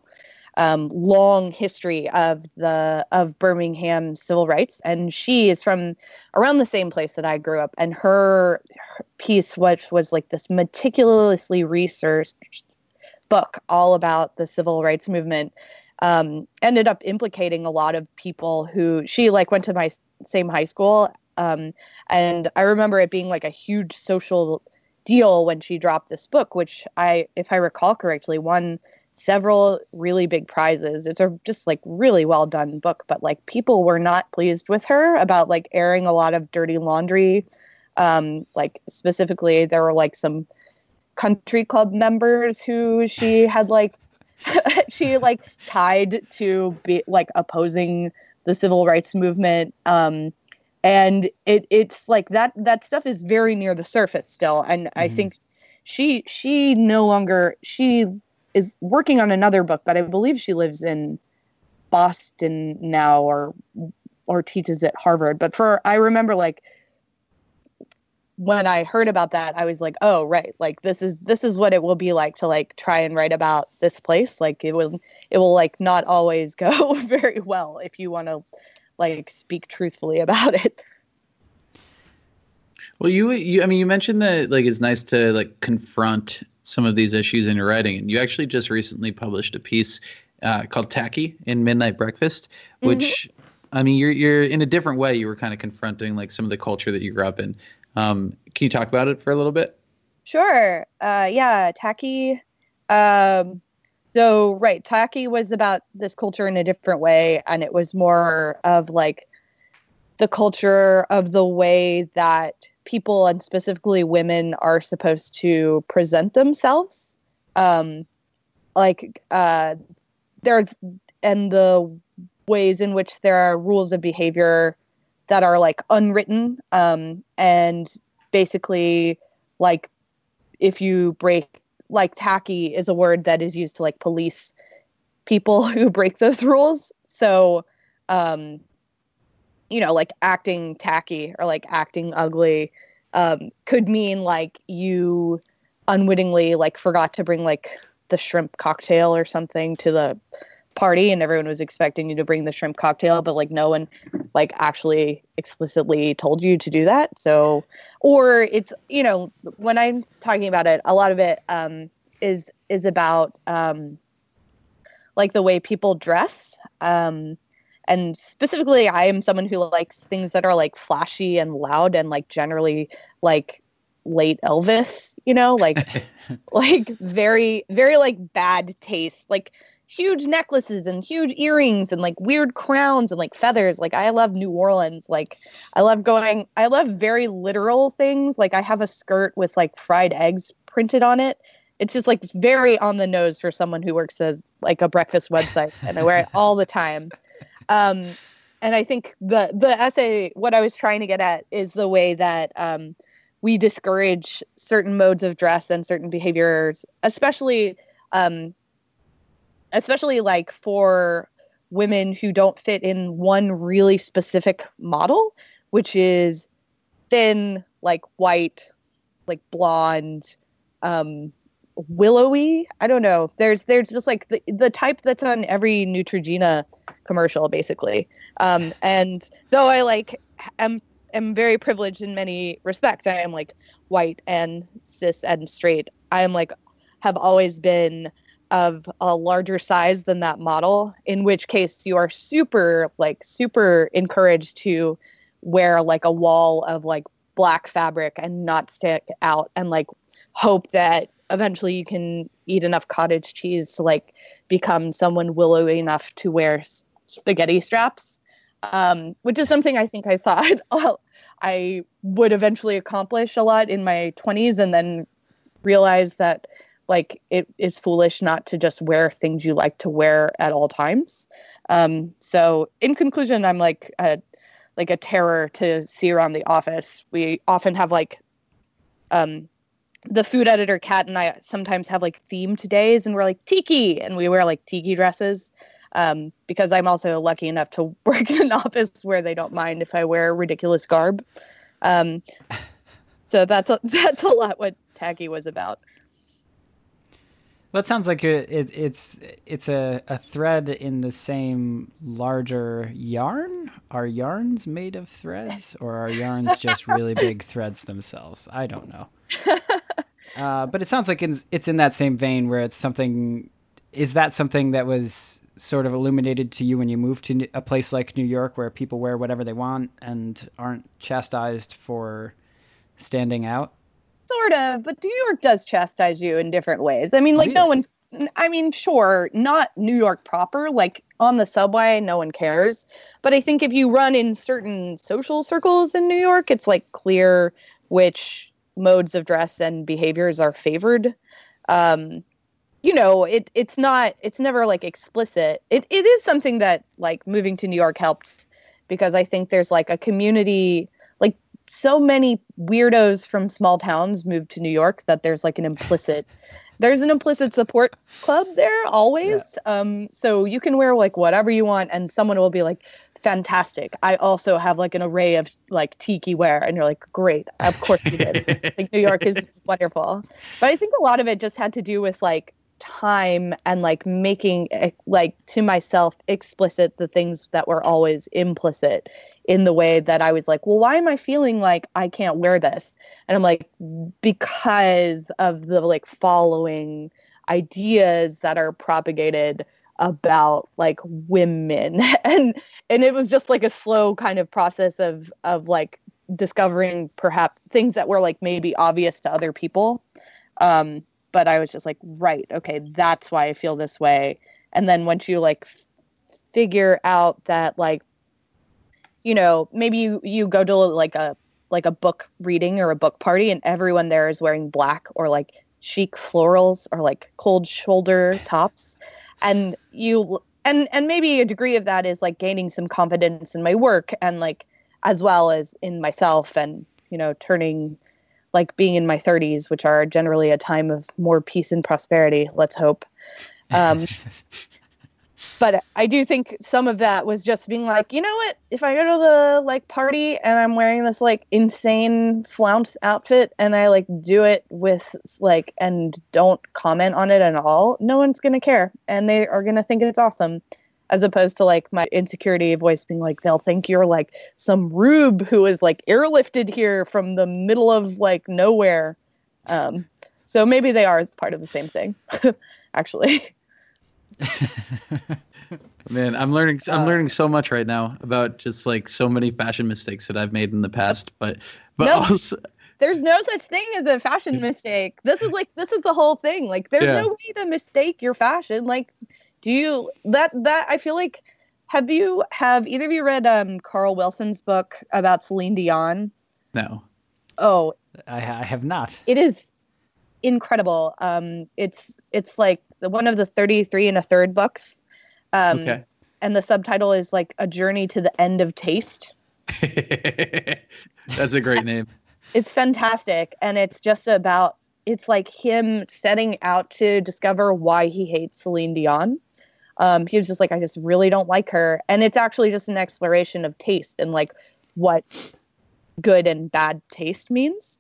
um, long history of the of birmingham civil rights. And she is from around the same place that i grew up. And her, her piece which was like this meticulously researched book all about the civil rights movement um, ended up implicating a lot of people who she like went to my same high school um, and i remember it being like a huge social deal when she dropped this book which i if i recall correctly won several really big prizes. It's a just like really well done book but like people were not pleased with her about like airing a lot of dirty laundry. Um, like specifically there were like some country club members who she had like (laughs) she like tied to be like opposing the civil rights movement. Um and it it's like that that stuff is very near the surface still and i Mhm. think she she no longer she is working on another book but i believe she lives in boston now or or teaches at harvard but for i remember like when I heard about that, I was like, oh right, like this is this is what it will be like to like try and write about this place. Like it will it will like not always (laughs) go very well if you want to like speak truthfully (laughs) about it. Well, you, you, I mean, you mentioned that like it's nice to like confront some of these issues in your writing, and you actually just recently published a piece uh, called "Tacky" in Midnight Breakfast, which, I mean, you're you're in a different way. You were kind of confronting like some of the culture that you grew up in. Um, can you talk about it for a little bit? Sure. Uh, yeah, tacky. Um, so right, tacky was about this culture in a different way, and it was more of like the culture of the way that people and specifically women are supposed to present themselves. Um, like uh, there's and the ways in which there are rules of behavior that are like unwritten um, and basically like if you break like tacky is a word that is used to like police people (laughs) who break those rules. So um you know like acting tacky or like acting ugly um could mean like you unwittingly like forgot to bring like the shrimp cocktail or something to the party and everyone was expecting you to bring the shrimp cocktail but like no one like actually explicitly told you to do that. So or it's you know when i'm talking about it a lot of it um is is about um like the way people dress um and specifically i am someone who likes things that are like flashy and loud and like generally like late elvis you know like (laughs) like very very like bad taste. Like huge necklaces and huge earrings and like weird crowns and like feathers. Like i love new orleans. Like i love going i love very literal things. Like i have a skirt with like fried eggs printed on it. It's just like very on the nose for someone who works as like a breakfast website and i wear it all the time. Um and i think the the essay what i was trying to get at is the way that um we discourage certain modes of dress and certain behaviors especially um especially like for women who don't fit in one really specific model which is thin like white like blonde um willowy. I don't know. There's there's just like the, the type that's on every Neutrogena commercial, basically. Um, and though I like am am very privileged in many respects, I am like white and cis and straight. I am like have always been of a larger size than that model. In which case, you are super like super encouraged to wear like a wall of like black fabric and not stick out and like hope that eventually you can eat enough cottage cheese to like become someone willowy enough to wear spaghetti straps um, which is something i think i thought (laughs) i would eventually accomplish a lot in my 20s and then realize that like it is foolish not to just wear things you like to wear at all times um, so in conclusion i'm like a like a terror to see around the office we often have like um, the food editor Kat and I sometimes have like themed days and we're like tiki and we wear like tiki dresses um, because I'm also lucky enough to (laughs) work in an office where they don't mind if I wear ridiculous garb. Um, so that's a, (laughs) that's a lot what Tacky was about. Well, it sounds like it, it, it's it's a, a thread in the same larger yarn. Are yarns made of threads, or are yarns just really big (laughs) threads themselves? I don't know. Uh, but it sounds like it's, it's in that same vein where it's something. Is that something that was sort of illuminated to you when you moved to a place like New York, where people wear whatever they want and aren't chastised for standing out? Sort of, but New York does chastise you in different ways. I mean, like no one's. I mean, sure, not New York proper. Like on the subway, no one cares. But I think if you run in certain social circles in New York, it's like clear which modes of dress and behaviors are favored. Um, you know, it it's not it's never like explicit. It it is something that like moving to New York helped because I think there's like a community so many weirdos from small towns moved to New York that there's like an implicit there's an implicit support club there always. Yeah. Um so you can wear like whatever you want and someone will be like fantastic. I also have like an array of like tiki wear, and you're like, great, of course you did. like New York is (laughs) wonderful, but I think a lot of it just had to do with like time and like making eh, like to myself explicit the things that were always implicit in the way that I was like, well, why am I feeling like I can't wear this? And I'm like, because of the like following ideas that are propagated about like women (laughs) and and it was just like a slow kind of process of of like discovering perhaps things that were like maybe obvious to other people um but i was just like right okay that's why i feel this way. And then once you like f- figure out that like you know maybe you you go to like a like a book reading or a book party and everyone there is wearing black or like chic florals or like cold shoulder (laughs) tops. And you and and maybe a degree of that is like gaining some confidence in my work and like as well as in myself and you know turning like being in my 30s which are generally a time of more peace and prosperity let's hope um (laughs) but I do think some of that was just being like, you know what? If I go to the like party and I'm wearing this like insane flounce outfit and I like do it with like and don't comment on it at all, no one's gonna care and they are gonna think it's awesome. As opposed to like my insecurity voice being like, they'll think you're like some rube who is like airlifted here from the middle of like nowhere. Um, so maybe they are part of the same thing, (laughs) actually. (laughs) Man, I'm learning. I'm uh, learning so much right now about just like so many fashion mistakes that I've made in the past. But, but no, also, (laughs) there's no such thing as a fashion mistake. This is like this is the whole thing. Like, there's yeah. no way to mistake your fashion. Like, do you that that I feel like have you have either of you read um Carl Wilson's book about Celine Dion? No. Oh, I, I have not. It is incredible. Um, it's it's like one of the 33 and a third books um, okay. And the subtitle is like A Journey to the End of Taste. (laughs) That's a great name. (laughs) it's fantastic. And it's just about, it's like him setting out to discover why he hates Celine Dion. Um, he was just like, I just really don't like her. And it's actually just an exploration of taste and like what good and bad taste means.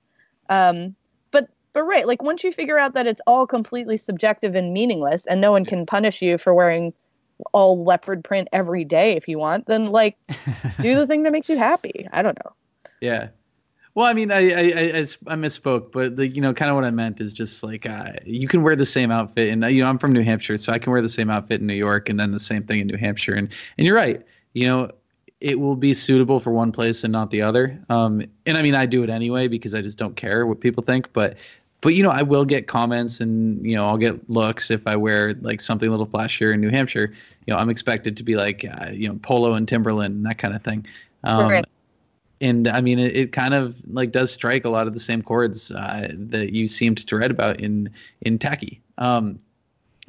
Um, but but right, like once you figure out that it's all completely subjective and meaningless, and no one can punish you for wearing all leopard print every day if you want, then like do the thing that makes you happy. I don't know. (laughs) Yeah. Well, I mean, I I, I, I misspoke, but the, you know, kind of what I meant is just like uh, you can wear the same outfit, and you know, I'm from New Hampshire, so I can wear the same outfit in New York, and then the same thing in New Hampshire, and and you're right, you know, it will be suitable for one place and not the other. Um, and I mean, I do it anyway because I just don't care what people think, but but you know, I will get comments and you know, I'll get looks if I wear like something a little flashier in New Hampshire. You know, I'm expected to be like uh, you know, polo and Timberland and that kind of thing. Um, right and I mean, it, it, kind of like does strike a lot of the same chords uh, that you seemed to write about in in Tacky. Um,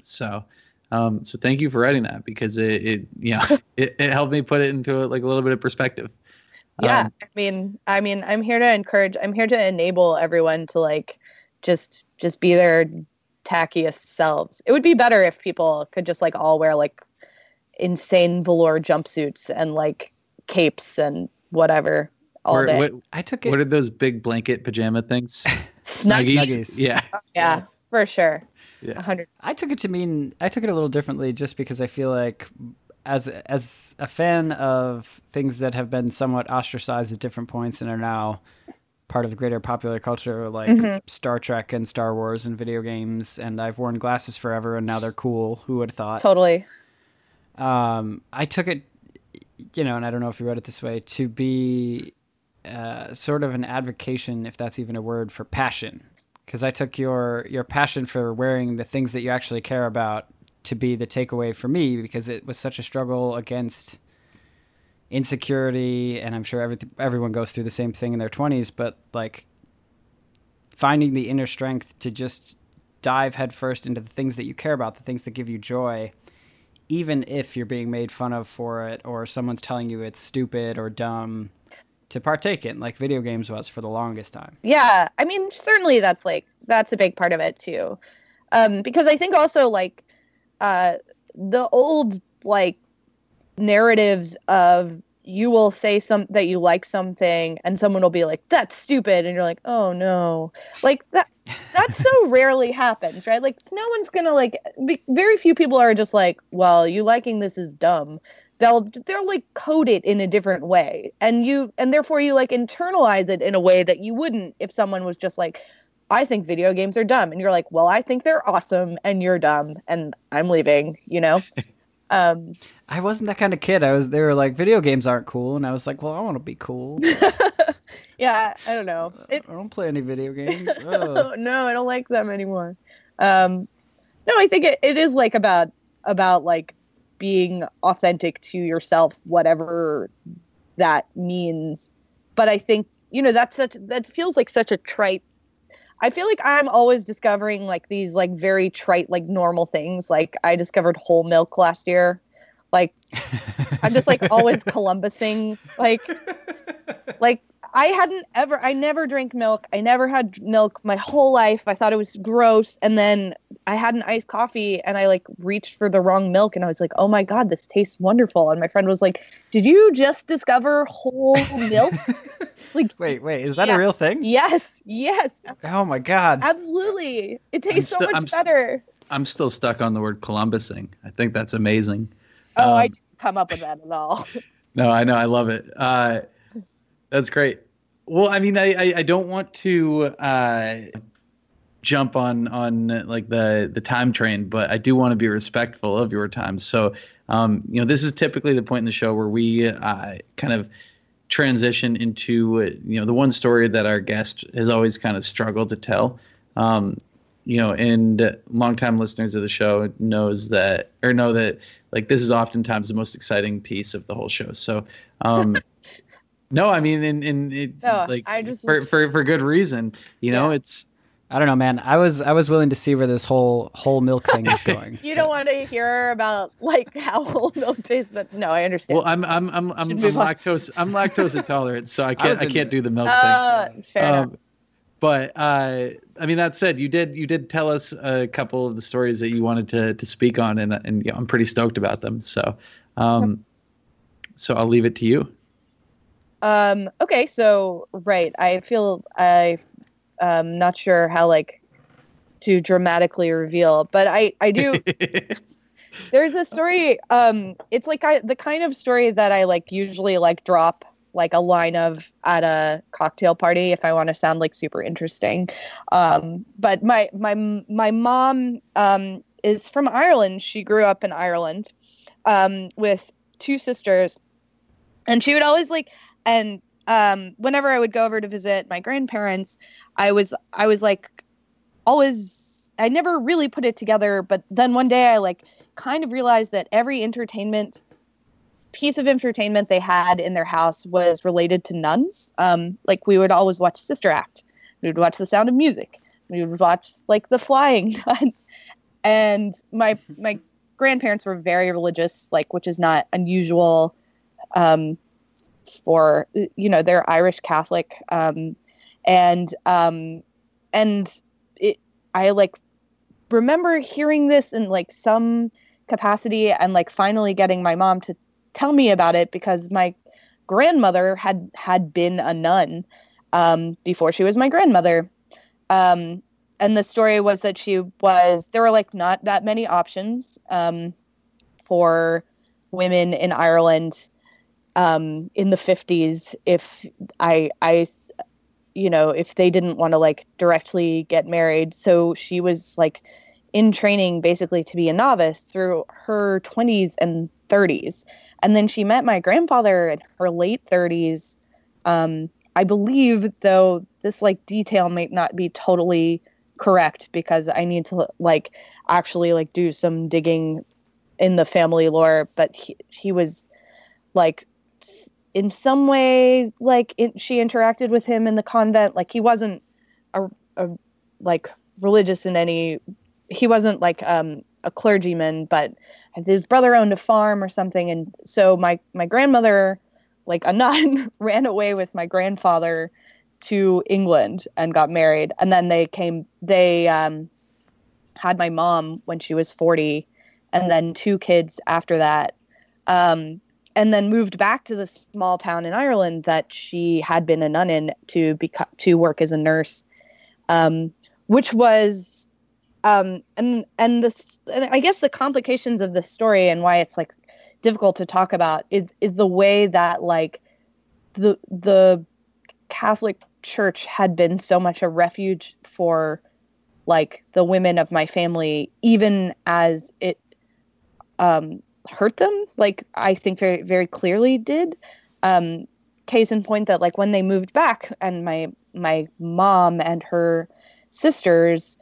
so, um, so thank you for writing that because it, it you know, (laughs) it, it helped me put it into like a little bit of perspective. Yeah, um, I mean, I mean, I'm here to encourage. I'm here to enable everyone to like just just be their tackiest selves. It would be better if people could just like all wear like insane velour jumpsuits and like capes and whatever all or, day. What, I took it. What are those big blanket pajama things? (laughs) Snuggies. Snuggies. Yeah. Oh, (laughs) yeah, yes. for sure. Yeah. 100. I took it to mean I took it a little differently just because I feel like as as a fan of things that have been somewhat ostracized at different points and are now part of the greater popular culture like mm-hmm. Star Trek and Star Wars and video games and I've worn glasses forever and now they're cool. Who would have thought? Totally. Um I took it you know, and I don't know if you read it this way, to be uh, sort of an advocation, if that's even a word, for passion. Because I took your your passion for wearing the things that you actually care about to be the takeaway for me, because it was such a struggle against insecurity, and I'm sure every, everyone goes through the same thing in their 20s, but like finding the inner strength to just dive headfirst into the things that you care about, the things that give you joy, even if you're being made fun of for it or someone's telling you it's stupid or dumb to partake in, like video games was for the longest time. Yeah, I mean, certainly that's like that's a big part of it too, um, because I think also like uh, the old like narratives of you will say some that you like something and someone will be like that's stupid and you're like oh no. Like that that so (laughs) rarely happens right? Like no one's gonna like be, very few people are just like well you liking this is dumb they'll they'll like code it in a different way. And you and therefore you like internalize it in a way that you wouldn't if someone was just like i think video games are dumb. And you're like well i think they're awesome and you're dumb and i'm leaving you know? (laughs) Um i wasn't that kind of kid. I was they were like video games aren't cool. And i was like well i want to be cool. (laughs) Yeah i don't know. It, i don't play any video games. (laughs) No i don't like them anymore. Um no i think it, it is like about about like being authentic to yourself, whatever that means. But I think, you know, that's such that feels like such a trite I feel like I'm always discovering like these like very trite, like normal things. Like I discovered whole milk last year. Like I'm just like always (laughs) Columbusing. Like like I hadn't ever, I never drank milk. I never had milk my whole life. I thought it was gross. And then I had an iced coffee and I like reached for the wrong milk and I was like, oh my God, this tastes wonderful. And my friend was like, did you just discover whole milk? (laughs) like, wait, wait, is that yeah. a real thing? Yes, yes. Oh my God. Absolutely. It tastes so much I'm better. I'm still stuck on the word Columbusing. I think that's amazing. Oh, um, I didn't come up with that at all. (laughs) no, I know. I love it. Uh, that's great. Well, I mean, I, I, I don't want to uh, jump on on like the the time train, but I do want to be respectful of your time. So, um, you know, this is typically the point in the show where we uh, kind of transition into you know the one story that our guest has always kind of struggled to tell. Um, you know, and longtime listeners of the show knows that or know that like this is oftentimes the most exciting piece of the whole show. So, um, (laughs) No, I mean, in in it, no, like I just for, for for good reason. You know, yeah. it's. I don't know, man. I was I was willing to see where this whole whole milk thing is (laughs) going. you don't want to hear about like how whole milk tastes, but no, I understand. Well, I'm I'm I'm I'm, I'm lactose I'm lactose intolerant, so I can't I, I can't do the milk uh, thing. Fair um, but uh, I mean that said, you did you did tell us a couple of the stories that you wanted to to speak on, and and you know, I'm pretty stoked about them. So, um, so I'll leave it to you. Um, okay, so right, I feel I Um, not sure how like to dramatically reveal, but I I do. (laughs) there's a story. Um, it's like I, the kind of story that I like usually like drop like a line of at a cocktail party if I want to sound like super interesting. Um, but my my my mom um, is from Ireland. She grew up in Ireland um, with two sisters, and she would always like and um, whenever I would go over to visit my grandparents, I was I was like always I never really put it together, but then one day I like kind of realized that every entertainment piece of entertainment they had in their house was related to nuns. Um, like we would always watch Sister Act. We would watch The Sound of Music. We would watch like The Flying Nun. (laughs) and my my grandparents were very religious, like which is not unusual um, for you know they're Irish Catholic. Um, and um, and it, I like remember hearing this in like some capacity and like finally getting my mom to tell me about it because my grandmother had had been a nun um, before she was my grandmother. Um, and the story was that she was there were like not that many options um, for women in Ireland um, in the 50s if I I you know if they didn't want to like directly get married so she was like in training basically to be a novice through her 20s and 30s and then she met my grandfather in her late 30s. Um, I believe, though, this like detail might not be totally correct because I need to like actually like do some digging in the family lore. But he, he was like in some way like she interacted with him in the convent. Like he wasn't a, a like religious in any. He wasn't like um, a clergyman, but his brother owned a farm or something and so my my grandmother like (laughs) a nun ran away with my grandfather to England and got married and then they came they um, had my mom when she was 40 and then two kids after that um, and then moved back to the small town in Ireland that she had been a nun in to become to work as a nurse. Um, which was um, and and this and I guess the complications of the story and why it's like difficult to talk about is is the way that like the the Catholic Church had been so much a refuge for like the women of my family, even as it um, hurt them. Like I think very very clearly did. Um, case in point that like when they moved back and my my mom and her sisters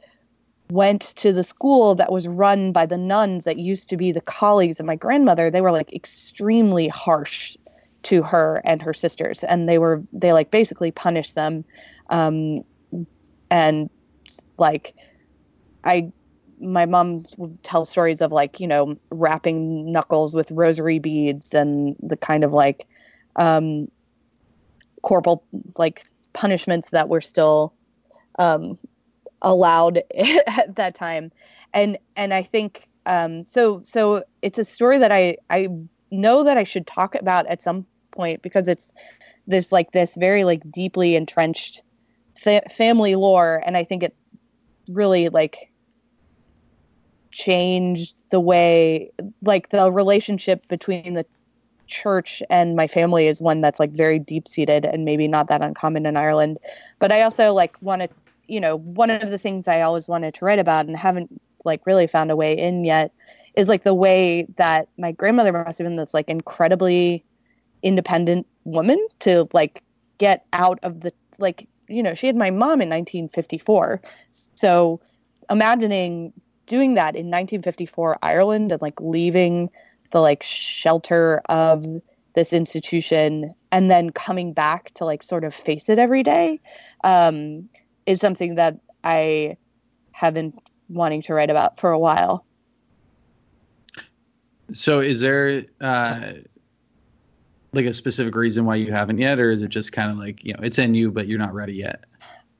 went to the school that was run by the nuns that used to be the colleagues of my grandmother they were like extremely harsh to her and her sisters and they were they like basically punished them um and like i my mom would tell stories of like you know wrapping knuckles with rosary beads and the kind of like um corporal like punishments that were still um allowed (laughs) at that time. And and i think um so so it's a story that i i know that i should talk about at some point because it's this like this very like deeply entrenched fa- family lore. And i think it really like changed the way like the relationship between the church and my family is one that's like very deep seated and maybe not that uncommon in Ireland. But I also like want to you know, one of the things I always wanted to write about and haven't like really found a way in yet is like the way that my grandmother must have been this like incredibly independent woman to like get out of the like you know she had my mom in 1954 so imagining doing that in 1954 Ireland and like leaving the like shelter of this institution and then coming back to like sort of face it every day um is something that I have been wanting to write about for a while. So, is there uh, like a specific reason why you haven't yet, or is it just kind of like you know it's in you, but you're not ready yet?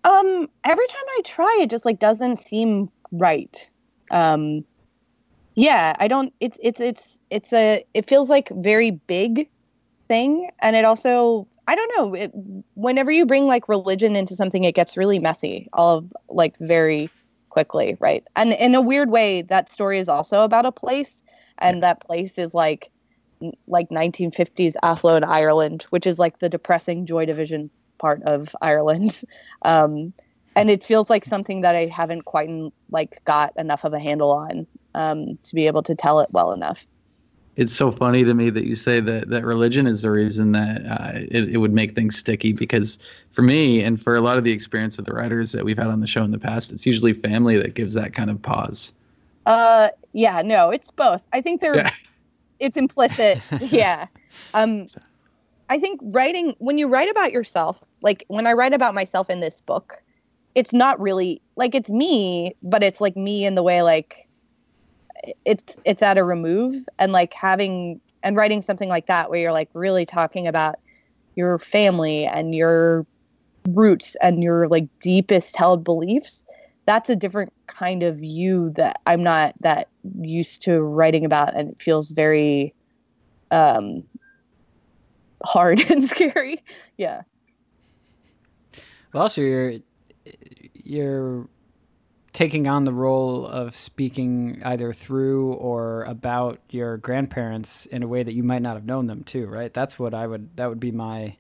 Um, every time I try, it just like doesn't seem right. Um, yeah, I don't. It's it's it's it's a. It feels like very big thing, and it also I don't know. It, whenever you bring like religion into something, it gets really messy, all of, like very quickly, right? And in a weird way, that story is also about a place, and that place is like like 1950s athlone Ireland, which is like the depressing Joy Division part of Ireland. (laughs) Um, and it feels like something that I haven't quite like got enough of a handle on um, to be able to tell it well enough. It's so funny to me that you say that that religion is the reason that uh, it, it would make things sticky because for me and for a lot of the experience of the writers that we've had on the show in the past it's usually family that gives that kind of pause. Uh yeah no it's both. I think they're yeah. it's implicit. (laughs) Yeah. Um i think writing when you write about yourself like when i write about myself in this book it's not really like it's me but it's like me in the way like it's it's at a remove and like having and writing something like that where you're like really talking about your family and your roots and your like deepest held beliefs that's a different kind of you that i'm not that used to writing about and it feels very um hard (laughs) and scary. Yeah. Well also you're you're taking on the role of speaking either through or about your grandparents in a way that you might not have known them too, right? That's what I would that would be my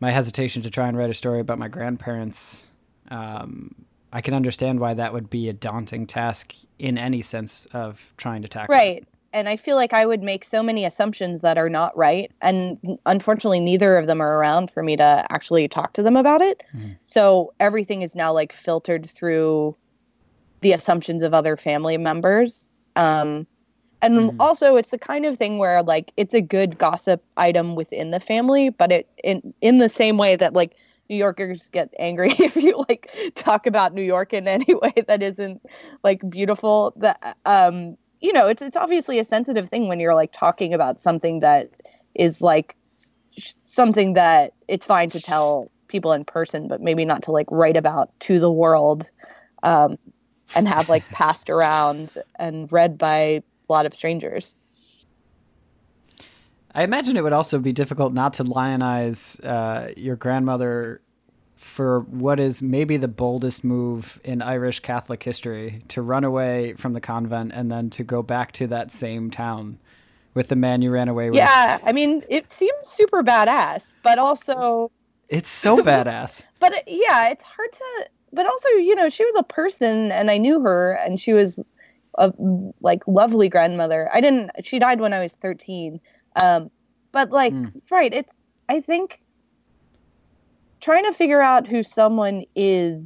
my hesitation to try and write a story about my grandparents. Um, I can understand why that would be a daunting task in any sense of trying to tackle. Right and I feel like I would make so many assumptions that are not right. And unfortunately, neither of them are around for me to actually talk to them about it. Mm-hmm. So everything is now like filtered through the assumptions of other family members. Um, and mm-hmm. also, it's the kind of thing where like it's a good gossip item within the family, but it in in the same way that like New Yorkers get angry (laughs) if you like talk about New York in any (laughs) way that isn't like beautiful. That um you know, it's it's obviously a sensitive thing when you're like talking about something that is like something that it's fine to tell people in person, but maybe not to like write about to the world, um, and have like (laughs) passed around and read by a lot of strangers. I imagine it would also be difficult not to lionize uh, your grandmother for what is maybe the boldest move in Irish Catholic history to run away from the convent and then to go back to that same town with the man you ran away with. Yeah, I mean, it seems super badass, but also it's so (laughs) badass. but yeah, it's hard to but also, you know, she was a person and I knew her and she was a like lovely grandmother. I didn't she died when I was 13. Um but like mm. right, it's I think trying to figure out who someone is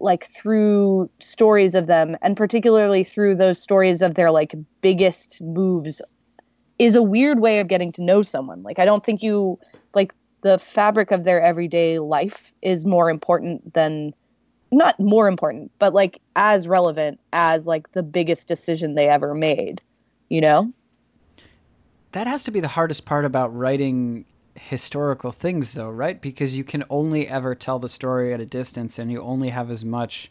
like through stories of them and particularly through those stories of their like biggest moves is a weird way of getting to know someone. Like i don't think you like the fabric of their everyday life is more important than not more important but like as relevant as like the biggest decision they ever made you know? That has to be the hardest part about writing historical things though, right? Because you can only ever tell the story at a distance and you only have as much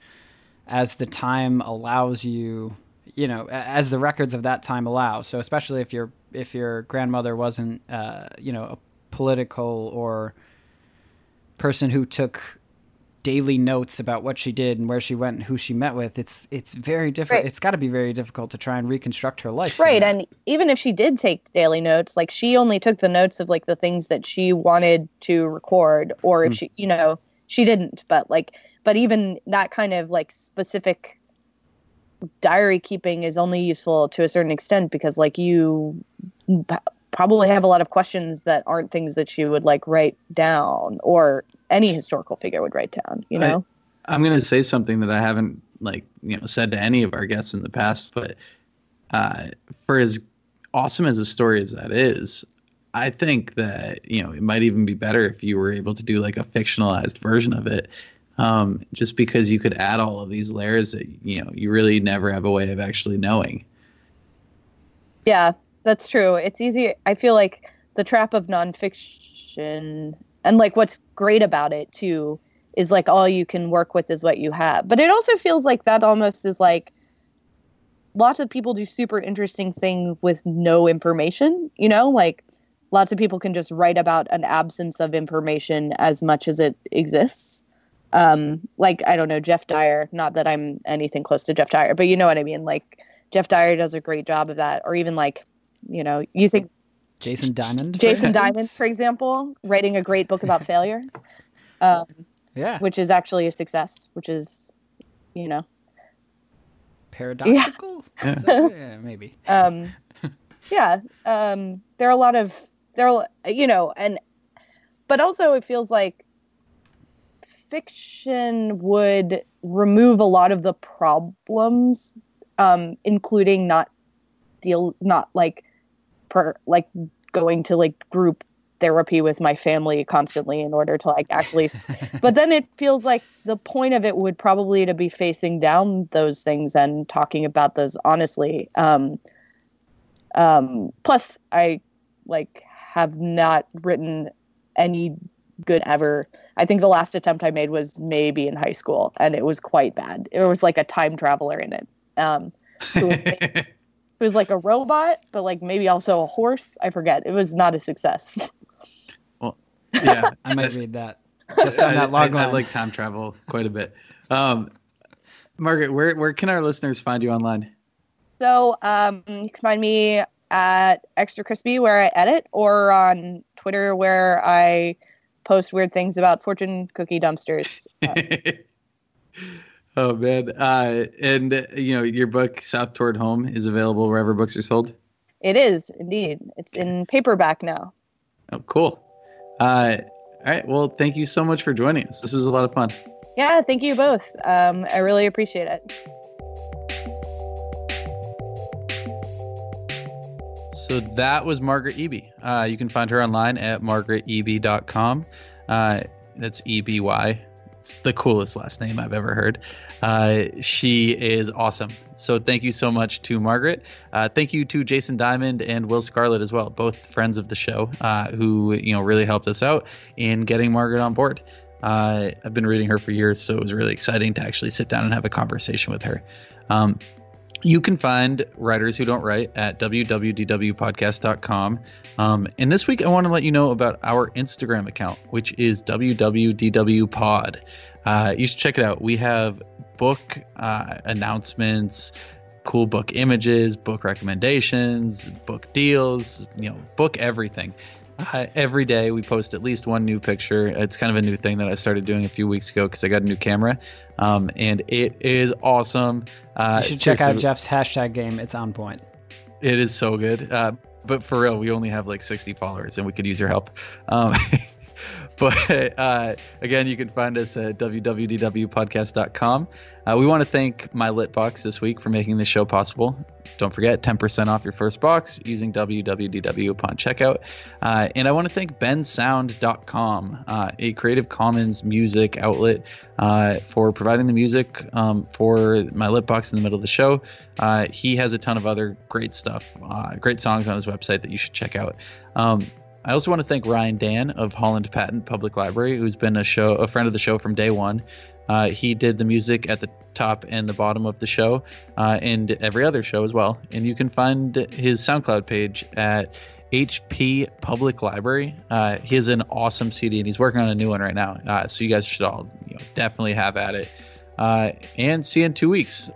as the time allows you, you know, as the records of that time allow. So especially if your if your grandmother wasn't uh, you know, a political or person who took daily notes about what she did and where she went and who she met with it's it's very different right. it's got to be very difficult to try and reconstruct her life right and even if she did take daily notes like she only took the notes of like the things that she wanted to record or if mm. she you know she didn't but like but even that kind of like specific diary keeping is only useful to a certain extent because like you probably have a lot of questions that aren't things that she would like write down or any historical figure would write down, you know? I, I'm going to say something that I haven't like, you know, said to any of our guests in the past, but uh, for as awesome as a story as that is, I think that, you know, it might even be better if you were able to do like a fictionalized version of it. Um, just because you could add all of these layers that, you know, you really never have a way of actually knowing. Yeah, that's true. It's easy. I feel like the trap of nonfiction and like what's great about it too is like all you can work with is what you have. But it also feels like that almost is like lots of people do super interesting things with no information, you know, like lots of people can just write about an absence of information as much as it exists. Um, like I don't know Geoff Dyer. Not that I'm anything close to Geoff Dyer, but you know what I mean. Like Geoff Dyer does a great job of that. Or even like, you know, you think Jason Diamond. Jason Diamond, for example, writing a great book about failure. Um, yeah. Which is actually a success. Which is, you know, paradoxical. Yeah, that, (laughs) yeah maybe. Um, yeah. Um, there are a lot of there are you know and but also it feels like fiction would remove a lot of the problems um including not deal not like per like going to like group therapy with my family constantly in order to like actually (laughs) but then it feels like the point of it would probably to be facing down those things and talking about those honestly um um plus i like have not written any good ever. I think the last attempt I made was maybe in high school, and it was quite bad. It was like a time traveler in it. Um, who was, (laughs) it was like a robot, but like maybe also a horse. I forget. It was not a success. Well, (laughs) yeah, I might read that. Just on that log I, I, I like time travel quite a bit. Um, Margaret, where where can our listeners find you online? So um, you can find me at Extra Crispy where I edit, or on Twitter where I post weird things about fortune cookie dumpsters. (laughs) oh man! Uh, and you know your book South Toward Home is available wherever books are sold. It is indeed. It's in paperback now. Oh, cool. Uh, all right. Well, thank you so much for joining us. This was a lot of fun. Yeah, thank you both. Um, I really appreciate it. So that was Margaret Eby. Uh, you can find her online at margareteby.com. Uh, that's E B Y. It's the coolest last name I've ever heard. Uh, she is awesome. So thank you so much to Margaret. Uh, thank you to Jason Diamond and Will Scarlett as well, both friends of the show, uh, who you know really helped us out in getting Margaret on board. Uh, I've been reading her for years, so it was really exciting to actually sit down and have a conversation with her. Um, you can find Writers Who Don't Write at www.podcast.com. Um, and this week, I want to let you know about our Instagram account, which is www.dwpod. Uh, you should check it out. We have book uh, announcements, cool book images, book recommendations, book deals, you know, book everything. Uh, every day we post at least one new picture. It's kind of a new thing that I started doing a few weeks ago because I got a new camera, um, and it is awesome. Uh, you should check out Jeff's hashtag game. It's on point. It is so good. Uh, but for real, we only have like 60 followers, and we could use your help. Um, (laughs) but uh, again, you can find us at www.podcast.com. Uh, we want to thank My Lit Box this week for making this show possible. Don't forget 10% off your first box using www upon checkout. Uh, and I want to thank bensound.com, uh, a Creative Commons music outlet, uh, for providing the music um, for My Lit Box in the middle of the show. Uh, he has a ton of other great stuff, uh, great songs on his website that you should check out. Um, I also want to thank Ryan Dan of Holland Patent Public Library, who's been a show, a friend of the show from day one. Uh, he did the music at the top and the bottom of the show, uh, and every other show as well. And you can find his SoundCloud page at HP Public Library. Uh, he has an awesome CD, and he's working on a new one right now. Uh, so you guys should all you know, definitely have at it. Uh, and see you in two weeks.